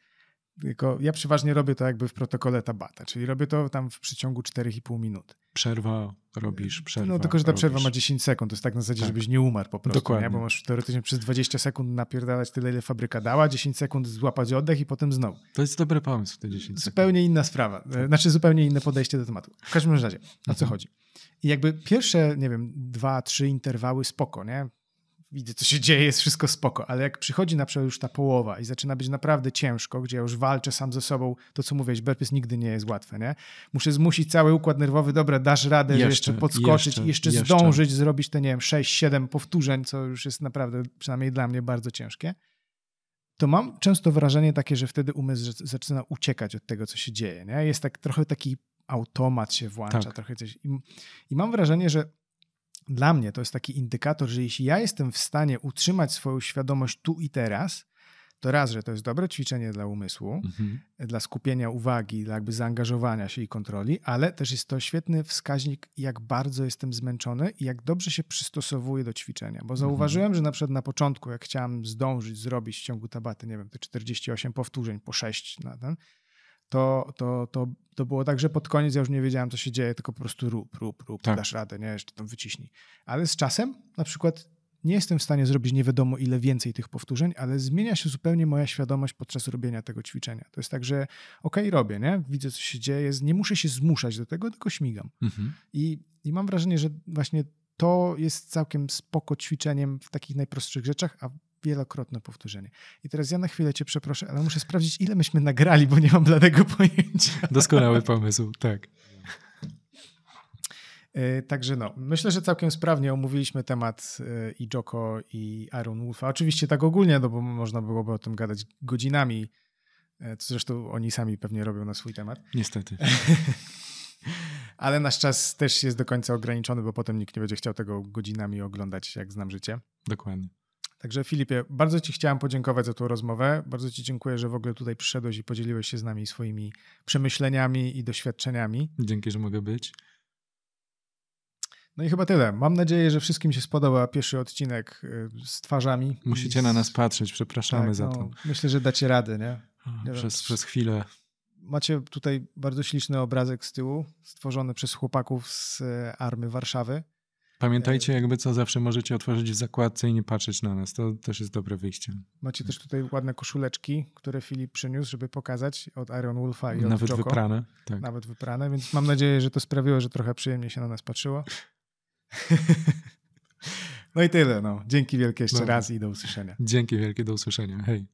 tylko ja przeważnie robię to jakby w protokole Tabata, czyli robię to tam w przeciągu 4,5 minuty. Przerwa robisz, przerwa. No tylko, że ta robisz. przerwa ma 10 sekund, to jest tak na zasadzie, tak. żebyś nie umarł po prostu, Dokładnie. Nie? bo masz teoretycznie przez 20 sekund napierdalać tyle, ile fabryka dała, 10 sekund złapać oddech i potem znowu. To jest dobry pomysł, te 10 sekund. Zupełnie inna sprawa, tak. znaczy zupełnie inne podejście do tematu. W każdym razie, o co mhm. chodzi? I jakby pierwsze, nie wiem, dwa, trzy interwały spoko, nie? Widzę, co się dzieje, jest wszystko spoko, ale jak przychodzi na przykład już ta połowa i zaczyna być naprawdę ciężko, gdzie ja już walczę sam ze sobą, to co mówisz, burpees nigdy nie jest łatwe, nie? Muszę zmusić cały układ nerwowy, dobra, dasz radę, jeszcze, jeszcze podskoczyć jeszcze, i jeszcze, jeszcze zdążyć zrobić te, nie wiem, 6-7 powtórzeń, co już jest naprawdę, przynajmniej dla mnie, bardzo ciężkie. To mam często wrażenie takie, że wtedy umysł zaczyna uciekać od tego, co się dzieje, nie? Jest tak trochę taki automat się włącza, tak. trochę coś. I, I mam wrażenie, że dla mnie to jest taki indykator, że jeśli ja jestem w stanie utrzymać swoją świadomość tu i teraz, to raz, że to jest dobre ćwiczenie dla umysłu, mhm. dla skupienia uwagi, dla jakby zaangażowania się i kontroli, ale też jest to świetny wskaźnik, jak bardzo jestem zmęczony i jak dobrze się przystosowuję do ćwiczenia. Bo zauważyłem, mhm. że na przykład na początku, jak chciałem zdążyć zrobić w ciągu tabaty, nie wiem, te 48 powtórzeń po 6 na ten, to, to, to, to było tak, że pod koniec ja już nie wiedziałem, co się dzieje, tylko po prostu rób, rób, rób, tak. dasz radę, nie, jeszcze tam wyciśnij. Ale z czasem na przykład nie jestem w stanie zrobić nie wiadomo ile więcej tych powtórzeń, ale zmienia się zupełnie moja świadomość podczas robienia tego ćwiczenia. To jest tak, że okej, okay, robię, nie? widzę, co się dzieje, nie muszę się zmuszać do tego, tylko śmigam. Mhm. I, I mam wrażenie, że właśnie to jest całkiem spoko ćwiczeniem w takich najprostszych rzeczach, a wielokrotne powtórzenie. I teraz ja na chwilę cię przeproszę, ale muszę sprawdzić, ile myśmy nagrali, bo nie mam bladego (laughs) pojęcia. Doskonały pomysł, tak. E, także no, myślę, że całkiem sprawnie omówiliśmy temat e, i Joko i Aaron Wolfa. Oczywiście tak ogólnie, no bo można byłoby o tym gadać godzinami, e, co zresztą oni sami pewnie robią na swój temat. Niestety. (laughs) Ale nasz czas też jest do końca ograniczony, bo potem nikt nie będzie chciał tego godzinami oglądać, jak znam życie. Dokładnie. Także Filipie, bardzo Ci chciałem podziękować za tą rozmowę. Bardzo Ci dziękuję, że w ogóle tutaj przyszedłeś i podzieliłeś się z nami swoimi przemyśleniami i doświadczeniami. Dzięki, że mogę być. No i chyba tyle. Mam nadzieję, że wszystkim się spodoba pierwszy odcinek y, z twarzami. Musicie I na z- nas patrzeć, przepraszamy tak, za no, to. Myślę, że dacie radę, nie? wiem, Przez, przez chwilę. Macie tutaj bardzo śliczny obrazek z tyłu, stworzony przez chłopaków z e, Army Warszawy. Pamiętajcie, jakby co zawsze możecie otworzyć w zakładce i nie patrzeć na nas. To też jest dobre wyjście. Macie też tutaj ładne koszuleczki, które Filip przyniósł, żeby pokazać od Iron Wolfa i od Nawet Joko. wyprane. Tak. Nawet wyprane, więc mam nadzieję, że to sprawiło, że trochę przyjemnie się na nas patrzyło. (laughs) no i tyle. No. Dzięki wielkie jeszcze Dobra. raz i do usłyszenia. Dzięki wielkie, do usłyszenia. Hej.